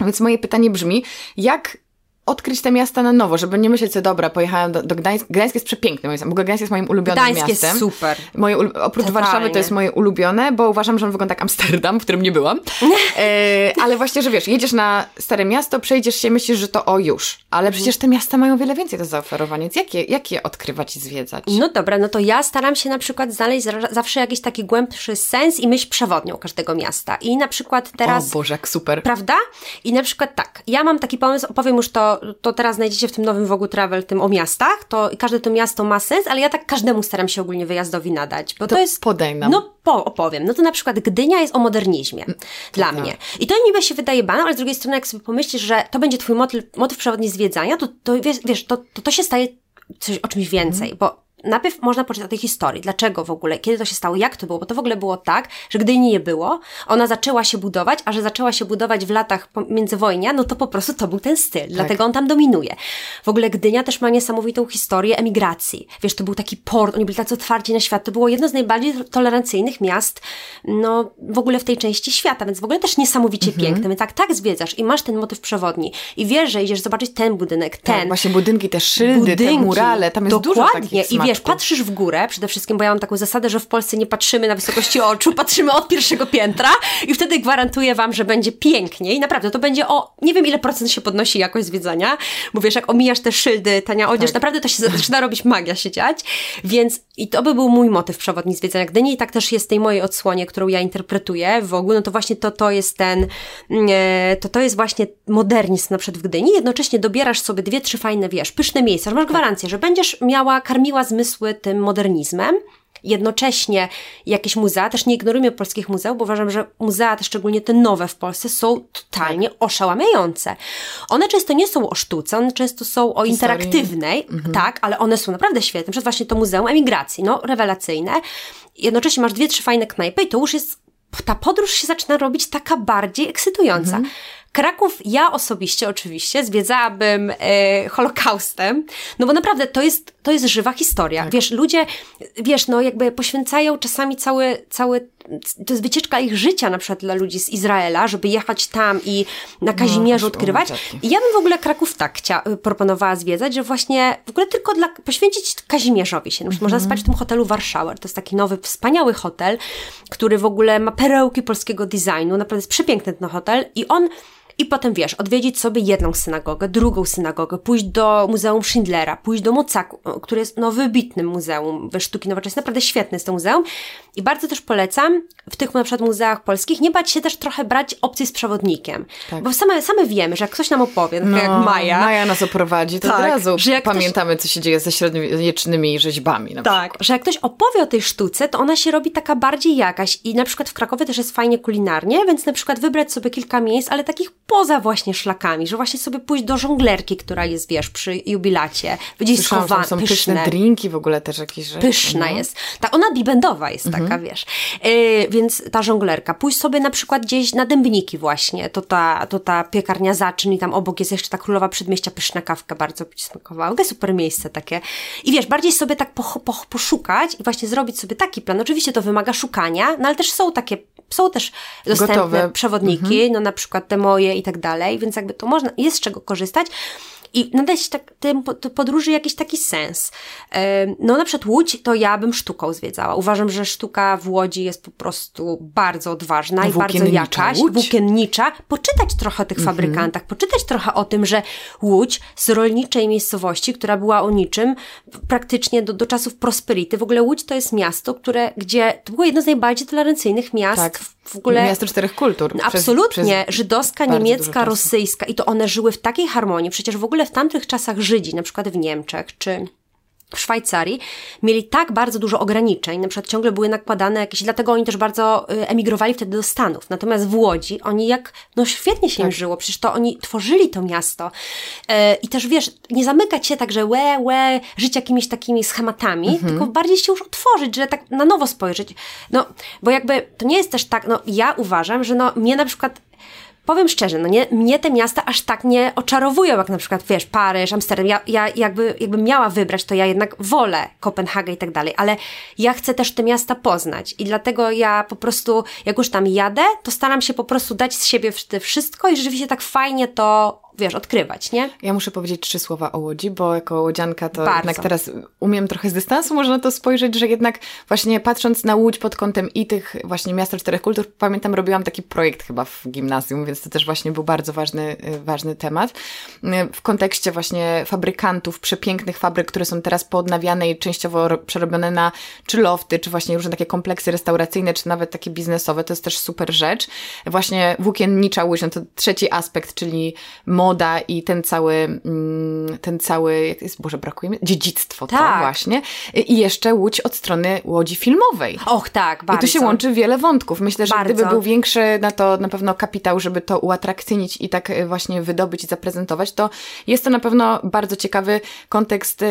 Więc moje pytanie brzmi, jak odkryć te miasta na nowo, żeby nie myśleć, co dobra, pojechałam do, do Gdańska. Gdańsk jest przepiękny, moim zdaniem. W ogóle Gdańsk jest moim ulubionym Gdańsk miastem. jest super. Moje, oprócz Totalnie. Warszawy to jest moje ulubione, bo uważam, że on wygląda jak Amsterdam, w którym nie byłam. E, ale właśnie, że wiesz, jedziesz na stare miasto, przejdziesz się, myślisz, że to o już. Ale przecież te miasta mają wiele więcej do zaoferowania, więc jakie, jak je odkrywać i zwiedzać? No dobra, no to ja staram się na przykład znaleźć za- zawsze jakiś taki głębszy sens i myśl przewodnią każdego miasta. I na przykład teraz... O Boże, jak super. Prawda? I na przykład tak, ja mam taki pomysł, opowiem już to, to teraz znajdziecie w tym nowym Vogue Travel, tym o miastach, to każde to miasto ma sens, ale ja tak każdemu staram się ogólnie wyjazdowi nadać, bo to, To jest... podaj nam. No po, opowiem. No to na przykład Gdynia jest o modernizmie dla tak. mnie. I to niby się wydaje banał, ale z drugiej strony jak sobie pomyślisz, że to będzie twój motyw, motyw przewodni zwiedzania, to, to wiesz, wiesz to, to, to się staje coś, o czymś więcej, bo najpierw można poczytać o tej historii. Dlaczego w ogóle? Kiedy to się stało? Jak to było? Bo to w ogóle było tak, że gdy nie było, ona zaczęła się budować, a że zaczęła się budować w latach międzywojnia, no to po prostu to był ten styl. Tak. Dlatego on tam dominuje. W ogóle Gdynia też ma niesamowitą historię emigracji. Wiesz, to był taki port, oni byli tacy otwarci na świat. To było jedno z najbardziej tolerancyjnych miast, no w ogóle w tej części świata, więc w ogóle też niesamowicie mhm. piękne. My tak, tak zwiedzasz i masz ten motyw przewodni i wiesz, że idziesz zobaczyć ten budynek, tak, ten. Tak, właśnie budynki, te szyldy, budynki, te murale, tam jest Dokładnie. dużo takich wiesz, patrzysz w górę przede wszystkim, bo ja mam taką zasadę, że w Polsce nie patrzymy na wysokości oczu, patrzymy od pierwszego piętra i wtedy gwarantuję Wam, że będzie pięknie i naprawdę to będzie o, nie wiem ile procent się podnosi jakość zwiedzania, bo wiesz, jak omijasz te szyldy, tania odzież, tak. naprawdę to się zaczyna robić magia się dziać, więc i to by był mój motyw przewodni zwiedzania Gdyni i tak też jest w tej mojej odsłonie, którą ja interpretuję w ogóle, no to właśnie to, to jest ten, mm, e, to to jest właśnie modernizm na przykład w Gdyni, jednocześnie dobierasz sobie dwie, trzy fajne, wiesz, pyszne miejsca, masz gwarancję, że będziesz miała, karmiła zmysły tym modernizmem, Jednocześnie jakieś muzea, też nie ignorujmy polskich muzeów, bo uważam, że muzea, szczególnie te nowe w Polsce, są totalnie tak. oszałamiające. One często nie są o sztuce, one często są o interaktywnej, mhm. tak, ale one są naprawdę świetne. Przez właśnie to Muzeum Emigracji, no rewelacyjne. Jednocześnie masz dwie, trzy fajne knajpy i to już jest ta podróż się zaczyna robić taka bardziej ekscytująca. Mhm. Kraków ja osobiście oczywiście zwiedzałabym e, Holokaustem, no bo naprawdę to jest, to jest żywa historia. Tak. Wiesz, ludzie, wiesz, no jakby poświęcają czasami cały, cały, to jest wycieczka ich życia na przykład dla ludzi z Izraela, żeby jechać tam i na no, Kazimierzu no, odkrywać. I ja bym w ogóle Kraków tak chcia, proponowała zwiedzać, że właśnie w ogóle tylko dla, poświęcić Kazimierzowi się. Na przykład można mhm. spać w tym hotelu Warszauer. To jest taki nowy, wspaniały hotel, który w ogóle ma perełki polskiego designu. Naprawdę jest przepiękny ten hotel i on i potem wiesz, odwiedzić sobie jedną synagogę, drugą synagogę, pójść do Muzeum Schindlera, pójść do Mocaku, które jest no wybitnym muzeum we sztuki nowoczesnej, naprawdę świetne jest to muzeum. I bardzo też polecam w tych na przykład muzeach polskich nie bać się też trochę brać opcji z przewodnikiem. Tak. Bo same, same wiemy, że jak ktoś nam opowie, tak no, jak Maja. Maja nas oprowadzi, to tak, od razu że jak pamiętamy, ktoś, co się dzieje ze średniowiecznymi rzeźbami. tak, że jak ktoś opowie o tej sztuce, to ona się robi taka bardziej jakaś. I na przykład w Krakowie też jest fajnie kulinarnie, więc na przykład wybrać sobie kilka miejsc, ale takich poza właśnie szlakami, że właśnie sobie pójść do żonglerki, która jest, wiesz, przy jubilacie, gdzieś schowana, są pyszne. pyszne drinki w ogóle też jakieś rzeczy. Pyszna no. jest. Ta, ona bibendowa jest mhm. taka, wiesz. Yy, więc ta żonglerka. Pójść sobie na przykład gdzieś na Dębniki właśnie, to ta, to ta piekarnia zaczyn i tam obok jest jeszcze ta Królowa Przedmieścia, pyszna kawka, bardzo Ci smakowała. To super miejsce takie. I wiesz, bardziej sobie tak po, po, poszukać i właśnie zrobić sobie taki plan. Oczywiście to wymaga szukania, no ale też są takie są też dostępne Gotowe. przewodniki, mhm. no na przykład te moje i tak dalej, więc jakby to można, jest z czego korzystać i nadać tak, tym podróży jakiś taki sens. No na przykład Łódź to ja bym sztuką zwiedzała. Uważam, że sztuka w Łodzi jest po prostu bardzo odważna i bardzo jakaś, Łódź? włókiennicza. Poczytać trochę o tych mhm. fabrykantach, poczytać trochę o tym, że Łódź z rolniczej miejscowości, która była o niczym, praktycznie do, do czasów prosperity. W ogóle Łódź to jest miasto, które, gdzie to było jedno z najbardziej tolerancyjnych miast tak. w ogóle. Miasto czterech kultur. No, absolutnie. Przez Żydowska, niemiecka, rosyjska i to one żyły w takiej harmonii. Przecież w ogóle w tamtych czasach Żydzi, na przykład w Niemczech, czy w Szwajcarii mieli tak bardzo dużo ograniczeń, na przykład ciągle były nakładane jakieś, dlatego oni też bardzo y, emigrowali wtedy do Stanów. Natomiast w Łodzi oni jak, no świetnie się tak. im żyło, przecież to oni tworzyli to miasto. E, I też wiesz, nie zamykać się tak, że łe, łe, żyć jakimiś takimi schematami, mhm. tylko bardziej się już otworzyć, że tak na nowo spojrzeć. No, bo jakby to nie jest też tak, no ja uważam, że no mnie na przykład powiem szczerze, no nie, mnie te miasta aż tak nie oczarowują, jak na przykład, wiesz, Paryż, Amsterdam. Ja, ja jakby, jakbym miała wybrać, to ja jednak wolę Kopenhagę i tak dalej, ale ja chcę też te miasta poznać i dlatego ja po prostu, jak już tam jadę, to staram się po prostu dać z siebie wszystko i rzeczywiście tak fajnie to wiesz, odkrywać, nie? Ja muszę powiedzieć trzy słowa o Łodzi, bo jako łodzianka to Bardzo. jednak teraz umiem trochę z dystansu można na to spojrzeć, że jednak właśnie patrząc na Łódź pod kątem i tych właśnie miasta czterech kultur, pamiętam robiłam taki projekt chyba w gimnazjum, więc to też właśnie był bardzo ważny, y, ważny temat. Y, w kontekście właśnie fabrykantów, przepięknych fabryk, które są teraz poodnawiane i częściowo przerobione na czy lofty, czy właśnie różne takie kompleksy restauracyjne, czy nawet takie biznesowe, to jest też super rzecz. Właśnie włókiennicza Łódź, no to trzeci aspekt, czyli moda, moda i ten cały, mm, ten cały, jak jest, Boże, brakuje mi, dziedzictwo to Tak. właśnie. I jeszcze Łódź od strony Łodzi Filmowej. Och, tak, bardzo. I tu się łączy wiele wątków. Myślę, że Bardzo. gdyby był większy na to na pewno kapitał, żeby to uatrakcyjnić i tak e, właśnie wydobyć i zaprezentować, to jest to na pewno bardzo ciekawy kontekst,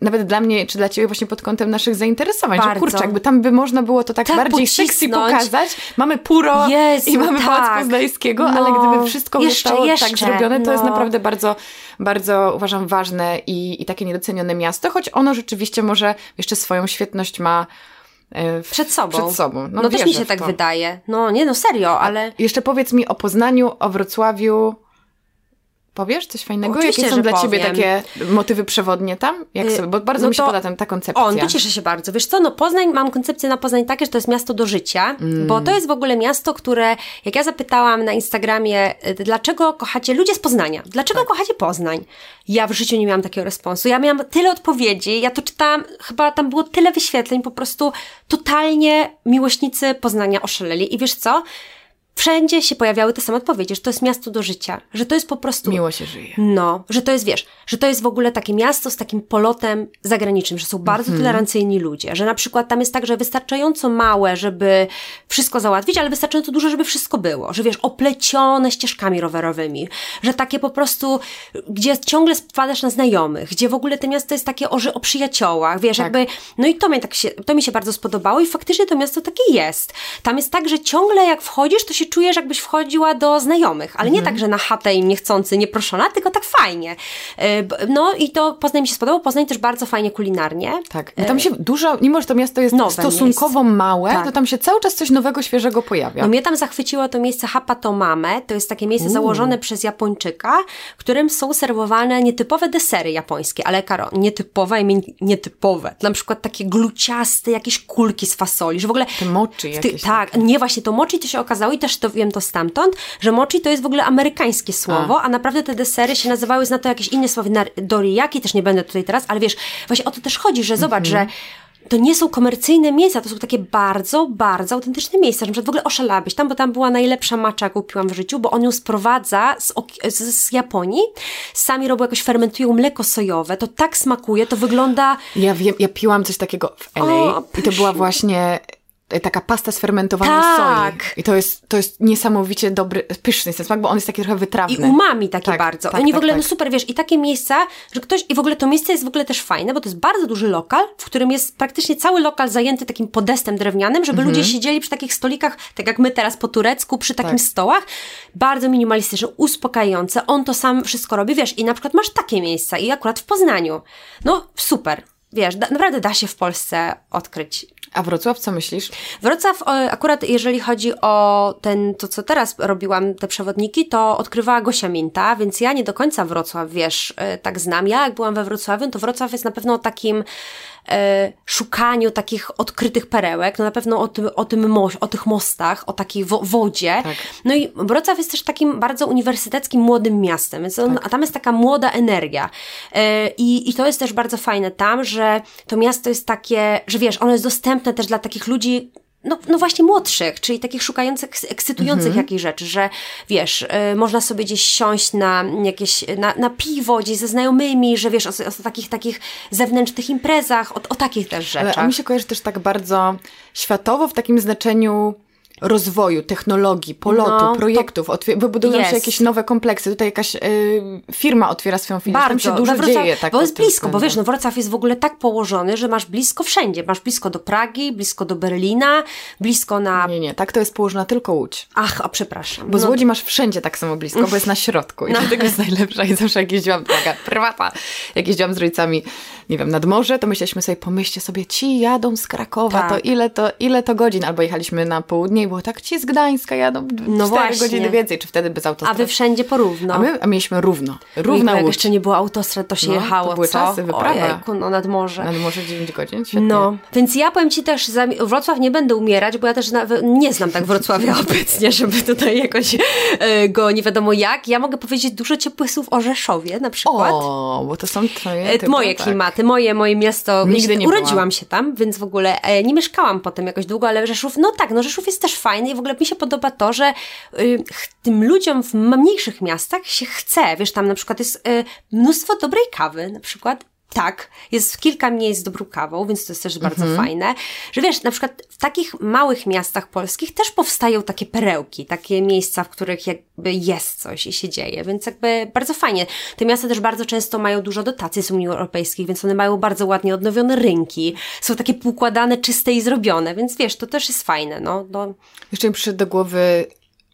nawet dla mnie, czy dla ciebie właśnie pod kątem naszych zainteresowań. Że Bardzo. kurczę, jakby tam by można było to tak, Tak bardziej sexy pocisnąć. pokazać. Mamy Puro Jezu, i mamy Pałac tak. Poznańskiego, No. ale gdyby wszystko Jeszcze, zostało tak jeszcze, zrobione, to jest no. naprawdę bardzo, bardzo uważam ważne i, i takie niedocenione miasto, choć ono rzeczywiście może jeszcze swoją świetność ma e, Przed sobą. Przed sobą. No, też wierzę mi się tak wydaje. No nie, no serio, ale... Jeszcze powiedz mi o Poznaniu, o Wrocławiu. Powiesz coś fajnego? Oczywiście, Jakie są dla ciebie powiem. takie motywy przewodnie tam? Jak Y, sobie, bo bardzo no mi się podoba tam ta koncepcja. On, to cieszę się bardzo. Wiesz co, no Poznań, mam koncepcję na Poznań takie, że to jest miasto do życia, Mm. bo to jest w ogóle miasto, które, jak ja zapytałam na Instagramie, y, dlaczego kochacie, ludzie z Poznania, dlaczego Tak. kochacie Poznań? Ja w życiu nie miałam takiego responsu. Ja miałam tyle odpowiedzi, ja to czytałam, chyba tam było tyle wyświetleń, po prostu totalnie miłośnicy Poznania oszaleli. I wiesz co? Wszędzie się pojawiały te same odpowiedzi, że to jest miasto do życia, że to jest po prostu Miło się żyje. no, że to jest, wiesz, że to jest w ogóle takie miasto z takim polotem zagranicznym, że są bardzo Mhm. tolerancyjni ludzie, że na przykład tam jest tak, że wystarczająco małe, żeby wszystko załatwić, ale wystarczająco duże, żeby wszystko było, że wiesz, oplecione ścieżkami rowerowymi, że takie po prostu, gdzie ciągle spadasz na znajomych, gdzie w ogóle to miasto jest takie o, o przyjaciołach, wiesz, Tak. jakby, no i to mi, tak się, to mi się bardzo spodobało i faktycznie to miasto takie jest. Tam jest tak, że ciągle jak wchodzisz, to się czujesz, jakbyś wchodziła do znajomych, ale nie Mhm. tak, że na chatę im niechcący, nieproszona, tylko tak fajnie. E, No i to Poznań mi się spodobało. Poznań też bardzo fajnie kulinarnie. Tak. Bo tam się dużo, mimo że to miasto jest Nowe stosunkowo małe, Tak. to tam się cały czas coś nowego, świeżego pojawia. No mnie tam zachwyciło to miejsce Hapatomame. To jest takie miejsce założone przez Japończyka, w którym są serwowane nietypowe desery japońskie, ale Karo, nietypowe, I nietypowe. Na przykład takie gluciaste, jakieś kulki z fasoli, że w ogóle... Te mochi w ty, jakieś. tak, nie właśnie to mochi to się okazało i też to wiem to stamtąd, że mochi to jest w ogóle amerykańskie słowo, a, naprawdę te desery się nazywały, zna to jakieś inne słowo, doriyaki, też nie będę tutaj teraz, ale wiesz, właśnie o to też chodzi, że zobacz, Mhm. że to nie są komercyjne miejsca, to są takie bardzo, bardzo autentyczne miejsca. Na przykład w ogóle oszalałabyś tam, bo tam była najlepsza macza, jaką piłam w życiu, bo on ją sprowadza z, z, z Japonii. Sami robią jakoś, fermentują mleko sojowe. To tak smakuje, to wygląda... Ja wiem, ja piłam coś takiego w LA O, i to była właśnie taka pasta z fermentowanej Tak. soi. I to jest, to jest niesamowicie dobry, pyszny ten smak, bo on jest taki trochę wytrawny. I umami takie Tak, bardzo. tak, Oni w tak, ogóle, tak. no super, wiesz, i takie miejsca, że ktoś, i w ogóle to miejsce jest w ogóle też fajne, bo to jest bardzo duży lokal, w którym jest praktycznie cały lokal zajęty takim podestem drewnianym, żeby Mhm. ludzie siedzieli przy takich stolikach, tak jak my teraz po turecku, przy takim Tak. stołach. Bardzo minimalistyczne, uspokajające. On to sam wszystko robi, wiesz, i na przykład masz takie miejsca i akurat w Poznaniu. No, super. Wiesz, da, naprawdę da się w Polsce odkryć A Wrocław, co myślisz? Wrocław, e, akurat jeżeli chodzi o ten, to co teraz robiłam, te przewodniki, to odkrywała Gosia Minta, więc ja nie do końca Wrocław, wiesz, e, tak znam. Ja jak byłam we Wrocławiu, to Wrocław jest na pewno takim szukaniu takich odkrytych perełek, no na pewno o tym, o tym mo- o tych mostach, o takiej wo- wodzie. Tak. No i Wrocław jest też takim bardzo uniwersyteckim, młodym miastem, więc on, a tam jest taka młoda energia. E, I, I to jest też bardzo fajne tam, że to miasto jest takie, że wiesz, ono jest dostępne też dla takich ludzi, no, no właśnie młodszych, czyli takich szukających, eks- ekscytujących Mhm. jakichś rzeczy, że wiesz, y, można sobie gdzieś siąść na jakieś, na, na piwo gdzieś ze znajomymi, że wiesz, o, o takich, takich zewnętrznych imprezach, o, o takich też Ale rzeczach. a mi się kojarzy też tak bardzo światowo w takim znaczeniu rozwoju, technologii, polotu, No, projektów, jest. się jakieś nowe kompleksy. Tutaj jakaś y, firma otwiera swoją firmę, tam się dużo Wrocław- dzieje. Tak bo jest blisko, bo względem. wiesz, no Wrocław jest w ogóle tak położony, że masz blisko wszędzie. Masz blisko do Pragi, blisko do Berlina, blisko na... Nie, nie, tak to jest położona tylko Łódź. Ach, o przepraszam. Bo z No, Łodzi masz wszędzie tak samo blisko, bo jest na środku i No. dlatego jest najlepsza. I zawsze jak jeździłam, taka prywata, jak jeździłam z rodzicami, nie wiem, nad morze, to myśleliśmy sobie, pomyślcie sobie, ci jadą z Krakowa, Tak. to ile to ile to godzin? Albo jechaliśmy na południe i było tak, ci z Gdańska jadą No no 4 właśnie. godziny więcej, czy wtedy bez A autostrady. wy wszędzie porówno. A my a mieliśmy równo, równa jak Łódź. jeszcze nie było autostrad, to się No, to jechało, były co? czasy, wyprawa. Ojejku, no nad morze. Nad morze 9 godzin, świetnie. No, więc ja powiem Ci też, Wrocław nie będę umierać, bo ja też nie znam tak Wrocławia obecnie, żeby tutaj jakoś e, go nie wiadomo jak. Ja mogę powiedzieć dużo ciepłych słów o Rzeszowie na przykład. O, bo to są twoje... E, Moje tak. klimaty. Tematy. Moje, moje miasto. Nigdy nie Urodziłam byłam. się tam, więc w ogóle e, nie mieszkałam potem jakoś długo, ale Rzeszów, no tak, no Rzeszów jest też fajny i w ogóle mi się podoba to, że y, tym ludziom w mniejszych miastach się chce. Wiesz, tam na przykład jest y, mnóstwo dobrej kawy, na przykład. Tak, jest kilka miejsc z dobrą kawą, więc to jest też bardzo Mhm. fajne. Że wiesz, na przykład w takich małych miastach polskich też powstają takie perełki, takie miejsca, w których jakby jest coś i się dzieje, więc jakby bardzo fajnie. Te miasta też bardzo często mają dużo dotacji z Unii Europejskiej, więc one mają bardzo ładnie odnowione rynki, są takie poukładane, czyste i zrobione, więc wiesz, to też jest fajne, no. no. Jeszcze mi przyszedł do głowy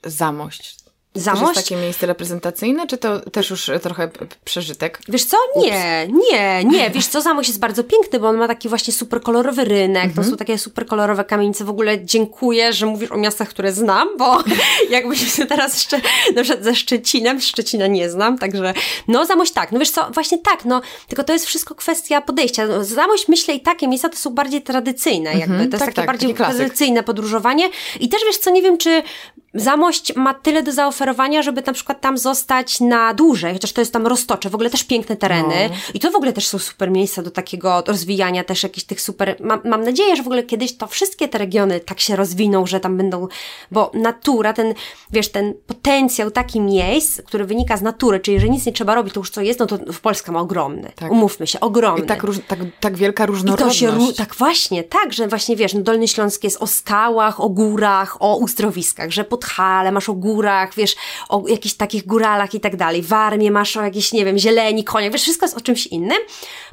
Zamość. To Zamość? jest takie miejsce reprezentacyjne, czy to też już trochę przeżytek? Wiesz co? Nie, nie, nie. Wiesz co, Zamość jest bardzo piękny, bo on ma taki właśnie super kolorowy rynek, Mhm. to są takie super kolorowe kamienice. W ogóle dziękuję, że mówisz o miastach, które znam, bo jakbyśmy teraz jeszcze, na przykład ze Szczecinem, Szczecina nie znam, także no Zamość tak, no wiesz co, właśnie tak, no, tylko to jest wszystko kwestia podejścia. No, Zamość, myślę, i takie miejsca to są bardziej tradycyjne jakby, to jest tak, takie tak, bardziej taki tradycyjne podróżowanie i też wiesz co, nie wiem, czy Zamość ma tyle do zaoferowania, żeby na przykład tam zostać na dłużej, chociaż to jest tam roztocze, w ogóle też piękne tereny No. i to w ogóle też są super miejsca do takiego rozwijania też jakichś tych super, mam, mam nadzieję, że w ogóle kiedyś to wszystkie te regiony tak się rozwiną, że tam będą, bo natura, ten, wiesz, ten potencjał takich miejsc, który wynika z natury, czyli że nic nie trzeba robić, to już co jest, no to w Polska ma ogromny, Tak. umówmy się, ogromny. I tak, róż, tak, tak wielka I to różnorodność. się, tak właśnie, tak, że właśnie wiesz, no Dolny Śląsk jest o skałach, o górach, o uzdrowiskach, że Podhale masz o górach, wiesz, o jakichś takich góralach i tak dalej. Warmię masz o jakiejś, nie wiem, zieleni, koniach, wiesz, wszystko jest o czymś innym.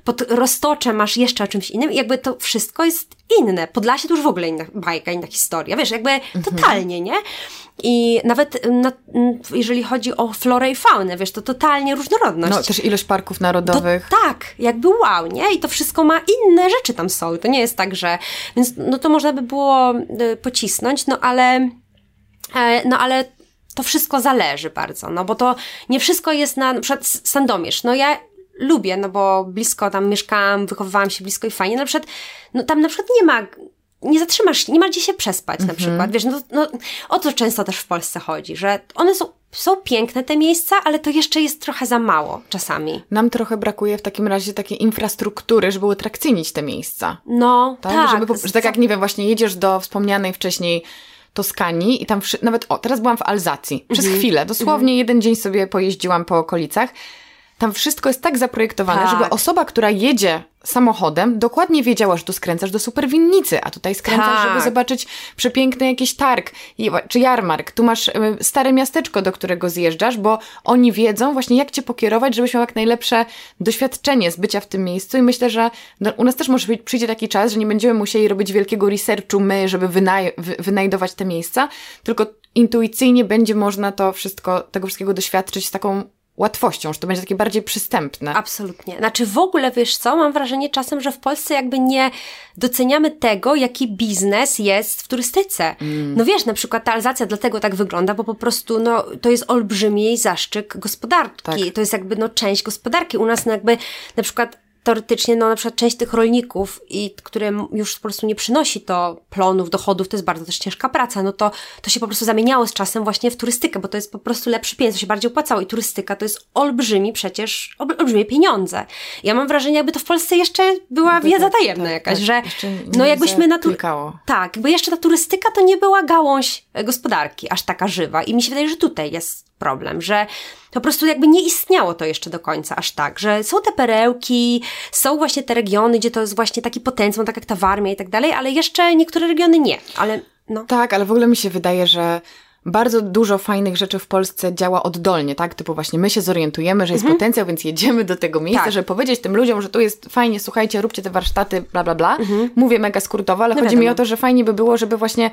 Pod Roztocze masz jeszcze o czymś innym i jakby to wszystko jest inne. Podlasie to już w ogóle inna bajka, inna historia, wiesz, jakby Mhm. totalnie, nie? I nawet na, jeżeli chodzi o florę i faunę, wiesz, to totalnie różnorodność. No, też ilość parków To, narodowych. tak, jakby wow, nie? I to wszystko ma inne rzeczy tam są. To nie jest tak, że. Więc no to można by było y, pocisnąć, no ale. E, no ale to wszystko zależy bardzo, no bo to nie wszystko jest na, na przykład Sandomierz. No ja lubię, no bo blisko tam mieszkałam, wychowywałam się blisko i fajnie. Na przykład, no tam na przykład nie ma nie zatrzymasz, się, nie ma gdzie się przespać na przykład. Wiesz, no, no o to często też w Polsce chodzi, że one są, są piękne te miejsca, ale to jeszcze jest trochę za mało czasami. Nam trochę brakuje w takim razie takiej infrastruktury, żeby utrakcyjnić te miejsca. No, Tak, tak. żeby że tak jak nie wiem, właśnie jedziesz do wspomnianej wcześniej Toskanii i tam nawet, o, teraz byłam w Alzacji. Przez Mhm. chwilę, dosłownie jeden dzień sobie pojeździłam po okolicach. Tam wszystko jest tak zaprojektowane, Tak. żeby osoba, która jedzie samochodem, dokładnie wiedziała, że tu skręcasz do superwinnicy, a tutaj skręcasz, Tak. żeby zobaczyć przepiękny jakiś targ czy jarmark. Tu masz stare miasteczko, do którego zjeżdżasz, bo oni wiedzą właśnie, jak cię pokierować, żebyś miał jak najlepsze doświadczenie z bycia w tym miejscu i myślę, że no, u nas też może przyjdzie taki czas, że nie będziemy musieli robić wielkiego researchu my, żeby wynaj- wy- wynajdować te miejsca, tylko intuicyjnie będzie można to wszystko, tego wszystkiego doświadczyć z taką łatwością, że to będzie takie bardziej przystępne. Absolutnie. Znaczy w ogóle, wiesz co, mam wrażenie czasem, że w Polsce jakby nie doceniamy tego, jaki biznes jest w turystyce. No wiesz, na przykład ta Alzacja dlatego tak wygląda, bo po prostu no, to jest olbrzymi zaszczyk gospodarki. Tak. To jest jakby no, część gospodarki. U nas no, jakby na przykład teoretycznie, no na przykład część tych rolników, i, które już po prostu nie przynosi to plonów, dochodów, to jest bardzo też ciężka praca, no to, to się po prostu zamieniało z czasem właśnie w turystykę, bo to jest po prostu lepszy pieniądz, to się bardziej opłacało i turystyka to jest olbrzymi przecież, ol- olbrzymie pieniądze. Ja mam wrażenie, jakby to w Polsce jeszcze była wiedza tajemna tak, jakaś, tak. że no jakbyśmy na tu... Tak, bo jeszcze ta turystyka to nie była gałąź e, gospodarki aż taka żywa i mi się wydaje, że tutaj jest problem, że po prostu jakby nie istniało to jeszcze do końca aż tak, że są te perełki, są właśnie te regiony, gdzie to jest właśnie taki potencjał, tak jak ta Warmia i tak dalej, ale jeszcze niektóre regiony nie, ale no. Tak, ale w ogóle mi się wydaje, że bardzo dużo fajnych rzeczy w Polsce działa oddolnie, tak? Typu właśnie my się zorientujemy, że jest potencjał, więc jedziemy do tego miejsca, Mhm. Tak. żeby powiedzieć tym ludziom, że tu jest fajnie, słuchajcie, róbcie te warsztaty, bla, bla, bla. Mówię mega skrótowo, ale No chodzi mi wiadomo. o to, że fajnie by było, żeby właśnie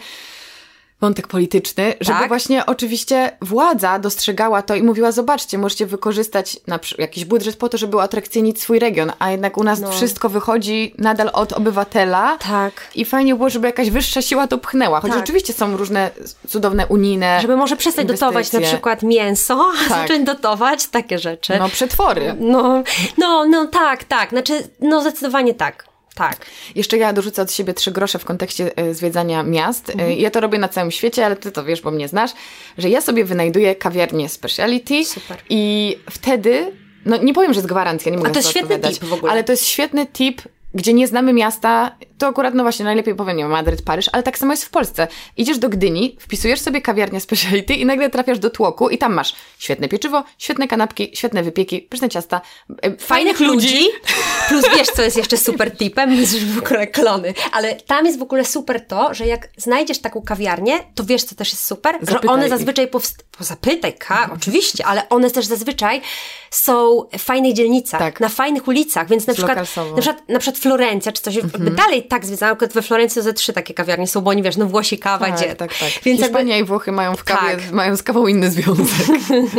wątek polityczny, żeby Tak. właśnie oczywiście władza dostrzegała to i mówiła, zobaczcie, możecie wykorzystać na jakiś budżet po to, żeby atrakcyjnić swój region, a jednak u nas No. wszystko wychodzi nadal od obywatela. Tak. I fajnie było, żeby jakaś wyższa siła to pchnęła. Choć Tak. oczywiście są różne cudowne unijne. Żeby może przestać dotować na przykład mięso, a Tak. zacząć dotować takie rzeczy. No, przetwory. No, no, no tak, tak, znaczy, no zdecydowanie tak, tak. Jeszcze ja dorzucę od siebie trzy grosze w kontekście e, zwiedzania miast. Mhm. E, Ja to robię na całym świecie, ale ty to wiesz, bo mnie znasz, że ja sobie wynajduję kawiarnię speciality Super. i wtedy no nie powiem, że jest gwarancja, nie mogę A to jest świetny tip w ogóle. Ale to jest świetny tip, gdzie nie znamy miasta, to akurat, no właśnie, najlepiej powiem, nie Madryt, Paryż, ale tak samo jest w Polsce. Idziesz do Gdyni, wpisujesz sobie kawiarnię speciality i nagle trafiasz do tłoku i tam masz świetne pieczywo, świetne kanapki, świetne wypieki, pyszne ciasta, e, fajnych, Fajnych ludzi. Plus wiesz, co jest jeszcze super tipem? Jest w ogóle klony. Ale tam jest w ogóle super to, że jak znajdziesz taką kawiarnię, to wiesz, co też jest super? Zapytaj że one zazwyczaj powst... Zapytaj, ka, oczywiście, ale one też zazwyczaj są w fajnych dzielnicach, Tak. na fajnych ulicach, więc na przykład, na przykład, na przykład Florencja, czy coś, jakby dalej tak na przykład we Florencji ze trzy takie kawiarnie są, bo oni wiesz, no Włosi kawa, Tak, gdzie? tak, tak. Więc jakby, Hiszpania i Włochy mają w kawie, Tak. mają z kawą inny związek.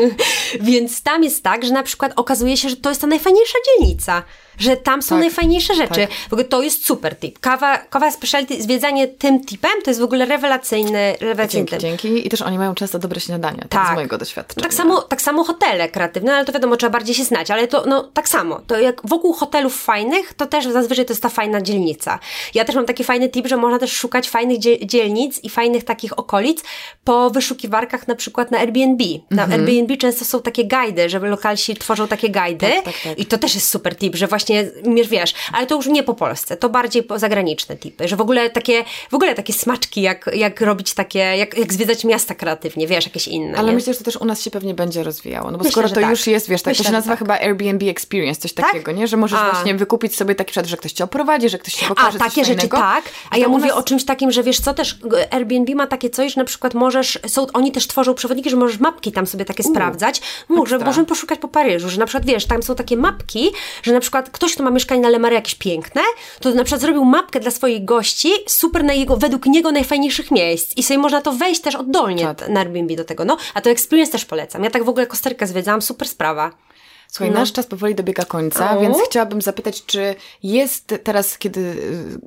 Więc tam jest tak, że na przykład okazuje się, że to jest ta najfajniejsza dzielnica. Że tam są Tak, najfajniejsze rzeczy. tak. W ogóle to jest super tip. Kawa, kawa specialty, zwiedzanie tym tipem to jest w ogóle rewelacyjny, rewelacyjny Dzięki, tip. dzięki. I też oni mają często dobre śniadania, tak, Tak. z mojego doświadczenia. Tak samo, tak samo hotele kreatywne, ale to wiadomo, trzeba bardziej się znać, ale to no, tak samo. To jak wokół hotelów fajnych, to też zazwyczaj to jest ta fajna dzielnica. Ja też mam taki fajny tip, że można też szukać fajnych dzie- dzielnic i fajnych takich okolic po wyszukiwarkach na przykład na Airbnb. Na Mhm. Airbnb często są takie guidy, że lokalsi tworzą takie guidy Tak, tak, tak. i to też jest super tip, że właśnie, wiesz, wiesz, ale to już nie po Polsce, to bardziej po zagraniczne tipy, że w ogóle takie, w ogóle takie smaczki, jak, jak robić takie, jak, jak zwiedzać miasta kreatywnie, wiesz, jakieś inne. Ale nie? myślę, że to też u nas się pewnie będzie rozwijało. No bo Myślę, skoro to tak. już jest, wiesz, tak, Myślę, to się nazywa tak. chyba Airbnb Experience, coś Tak? takiego, nie? Że możesz A. właśnie wykupić sobie taki przykład, że ktoś cię oprowadzi, że ktoś ci A, pokaże takie coś rzeczy fajnego. tak. A ja u mówię nas- o czymś takim, że wiesz co, też Airbnb ma takie coś, że na przykład możesz, są, oni też tworzą przewodniki, że możesz mapki tam sobie takie sprawdzać. Może, możemy poszukać po Paryżu, że na przykład wiesz, tam są takie mapki, że na przykład ktoś, kto ma mieszkanie na Lemary jakieś piękne, to na przykład zrobił mapkę dla swoich gości, super na jego, według niego najfajniejszych miejsc i sobie można to wejść też oddolnie Czad. na Airbnb do tego. No, a to Experience też polecam. Ja tak w ogóle Kostarykę zwiedzałam, super sprawa. Słuchaj, nasz czas powoli dobiega końca, więc chciałabym zapytać, czy jest teraz, kiedy,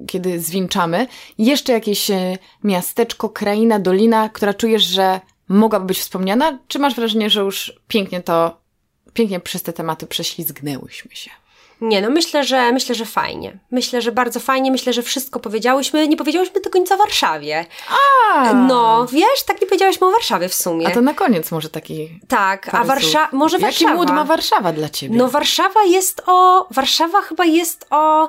kiedy zwieńczamy, jeszcze jakieś e, miasteczko, kraina, dolina, która czujesz, że mogłaby być wspomniana? Czy masz wrażenie, że już pięknie to, pięknie przez te tematy prześlizgnęłyśmy się? Nie, no myślę, że myślę, że fajnie. Myślę, że bardzo fajnie, myślę, że wszystko powiedziałyśmy. Nie powiedziałyśmy do końca o Warszawie. A, No, wiesz, tak nie powiedziałyśmy o Warszawie w sumie. a to na koniec może taki... Tak, a słów. może Jaki Warszawa. mód ma Warszawa dla ciebie? No Warszawa jest o, Warszawa chyba jest o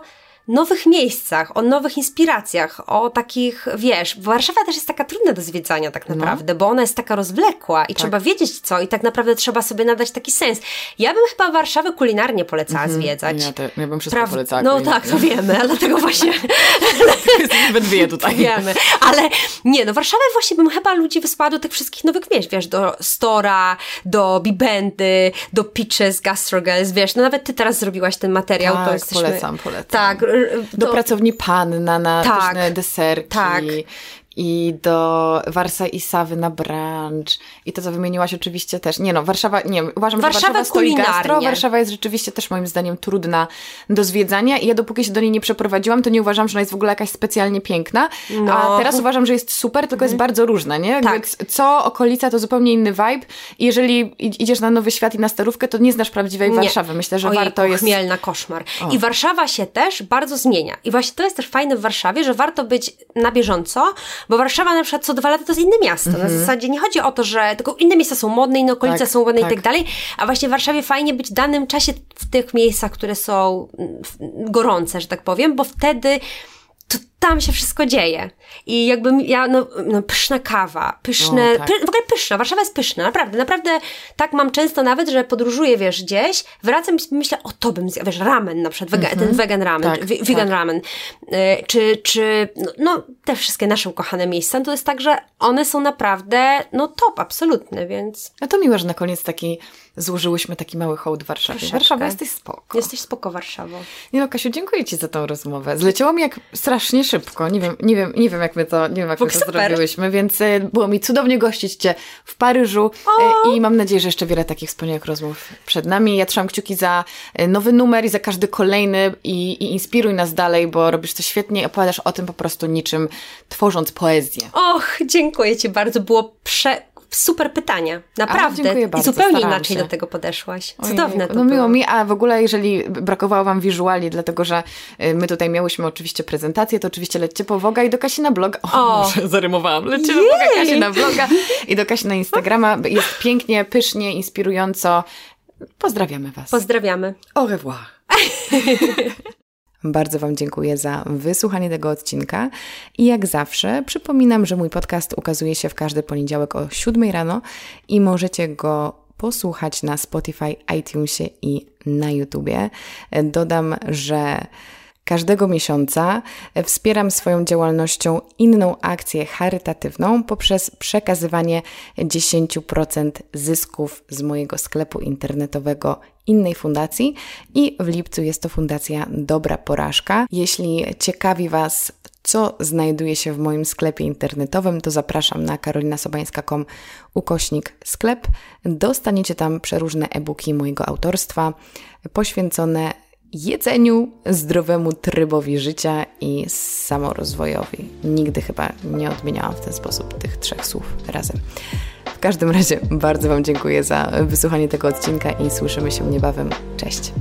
nowych miejscach, o nowych inspiracjach, o takich, wiesz, Warszawa też jest taka trudna do zwiedzania tak naprawdę, bo ona jest taka rozwlekła i trzeba wiedzieć co i tak naprawdę trzeba sobie nadać taki sens. Ja bym chyba Warszawę kulinarnie polecała zwiedzać. Ja, te, ja bym wszystko Praw- polecała. No kulinarnie. tak, to wiemy, ale dlatego właśnie Jesteśmy dwie tutaj. wiemy. Ale nie, no Warszawę właśnie bym chyba ludzi wysłała do tych wszystkich nowych miejsc, wiesz, do Stora, do Bibendy, do Pitches, Gastrogels, wiesz, no nawet ty teraz zrobiłaś ten materiał, to Tak, jesteśmy... polecam, polecam. Tak. Do to- pracowni Panna na Tak. deserki. Tak. I do Warsa i Sawy na brunch. I to, co wymieniłaś oczywiście też. Nie no, Warszawa, nie uważam, Warszawa że Warszawa stoi gastro. kulinarnie. Warszawa jest rzeczywiście też moim zdaniem trudna do zwiedzania i ja dopóki się do niej nie przeprowadziłam, to nie uważam, że ona jest w ogóle jakaś specjalnie piękna. No. A teraz uważam, że jest super, tylko jest bardzo różna, nie? Tak. Co okolica to zupełnie inny vibe i jeżeli idziesz na Nowy Świat i na Starówkę, to nie znasz prawdziwej Nie. Warszawy. Myślę, że Ojejku, warto jest... chmielna koszmar. I Warszawa się też bardzo zmienia. I właśnie to jest też fajne w Warszawie, że warto być na bieżąco, bo Warszawa na przykład co dwa lata to jest inne miasto. Na zasadzie nie chodzi o to, że tylko inne miejsca są modne, inne okolice Mhm. Tak, są modne tak. i tak dalej, a właśnie w Warszawie fajnie być w danym czasie w tych miejscach, które są mm, gorące, że tak powiem, bo wtedy to tam się wszystko dzieje. I jakbym ja, no, no pyszna kawa, pyszne, O, tak. py, w ogóle pyszna, Warszawa jest pyszna, naprawdę, naprawdę tak mam często nawet, że podróżuję, wiesz, gdzieś, wracam i myślę, o to bym zjadł, wiesz, ramen na przykład, wega, ten vegan ramen, Tak, vegan tak. ramen, E, czy, czy, no, no, te wszystkie nasze ukochane miejsca, to jest tak, że one są naprawdę, no top, absolutne, więc No to miło, że na koniec taki złożyłyśmy taki mały hołd Warszawie. Troszeczkę. Warszawa jesteś spoko. jesteś spoko Warszawo. Nie no, Kasiu, dziękuję Ci za tą rozmowę. Zleciało mi jak strasznie szybko. Nie wiem, nie wiem, nie wiem jak my to, nie wiem, jak my to Super. zrobiłyśmy, więc e, było mi cudownie gościć Cię w Paryżu e, i mam nadzieję, że jeszcze wiele takich wspaniałych rozmów przed nami. Ja trzymam kciuki za e, nowy numer i za każdy kolejny i, i inspiruj nas dalej, bo robisz to świetnie i opowiadasz o tym po prostu niczym tworząc poezję. Och, dziękuję Ci bardzo, było prze... Super pytania, naprawdę. I bardzo, zupełnie inaczej się. do tego podeszłaś. Cudowne to No było. miło mi, a w ogóle jeżeli brakowało Wam wizuali, dlatego że y, my tutaj miałyśmy oczywiście prezentację, to oczywiście lećcie po Woga i do Kasi na bloga. O, O. zarymowałam. Lećcie do. Woga, Kasi na bloga i do Kasi na Instagrama. Jest pięknie, pysznie, inspirująco. Pozdrawiamy Was. Pozdrawiamy. Au revoir. Bardzo Wam dziękuję za wysłuchanie tego odcinka i jak zawsze przypominam, że mój podcast ukazuje się w każdy poniedziałek o 7 rano i możecie go posłuchać na Spotify, iTunesie i na YouTubie. Dodam, że Każdego miesiąca wspieram swoją działalnością inną akcję charytatywną poprzez przekazywanie 10% zysków z mojego sklepu internetowego innej fundacji i w lipcu jest to fundacja Dobra Porażka. Jeśli ciekawi Was, co znajduje się w moim sklepie internetowym, to zapraszam na karolinasobańska.com ukośnik sklep. Dostaniecie tam przeróżne e-booki mojego autorstwa poświęcone jedzeniu, zdrowemu trybowi życia i samorozwojowi. Nigdy chyba nie odmieniałam w ten sposób tych trzech słów razem. W każdym razie bardzo Wam dziękuję za wysłuchanie tego odcinka i słyszymy się niebawem. Cześć!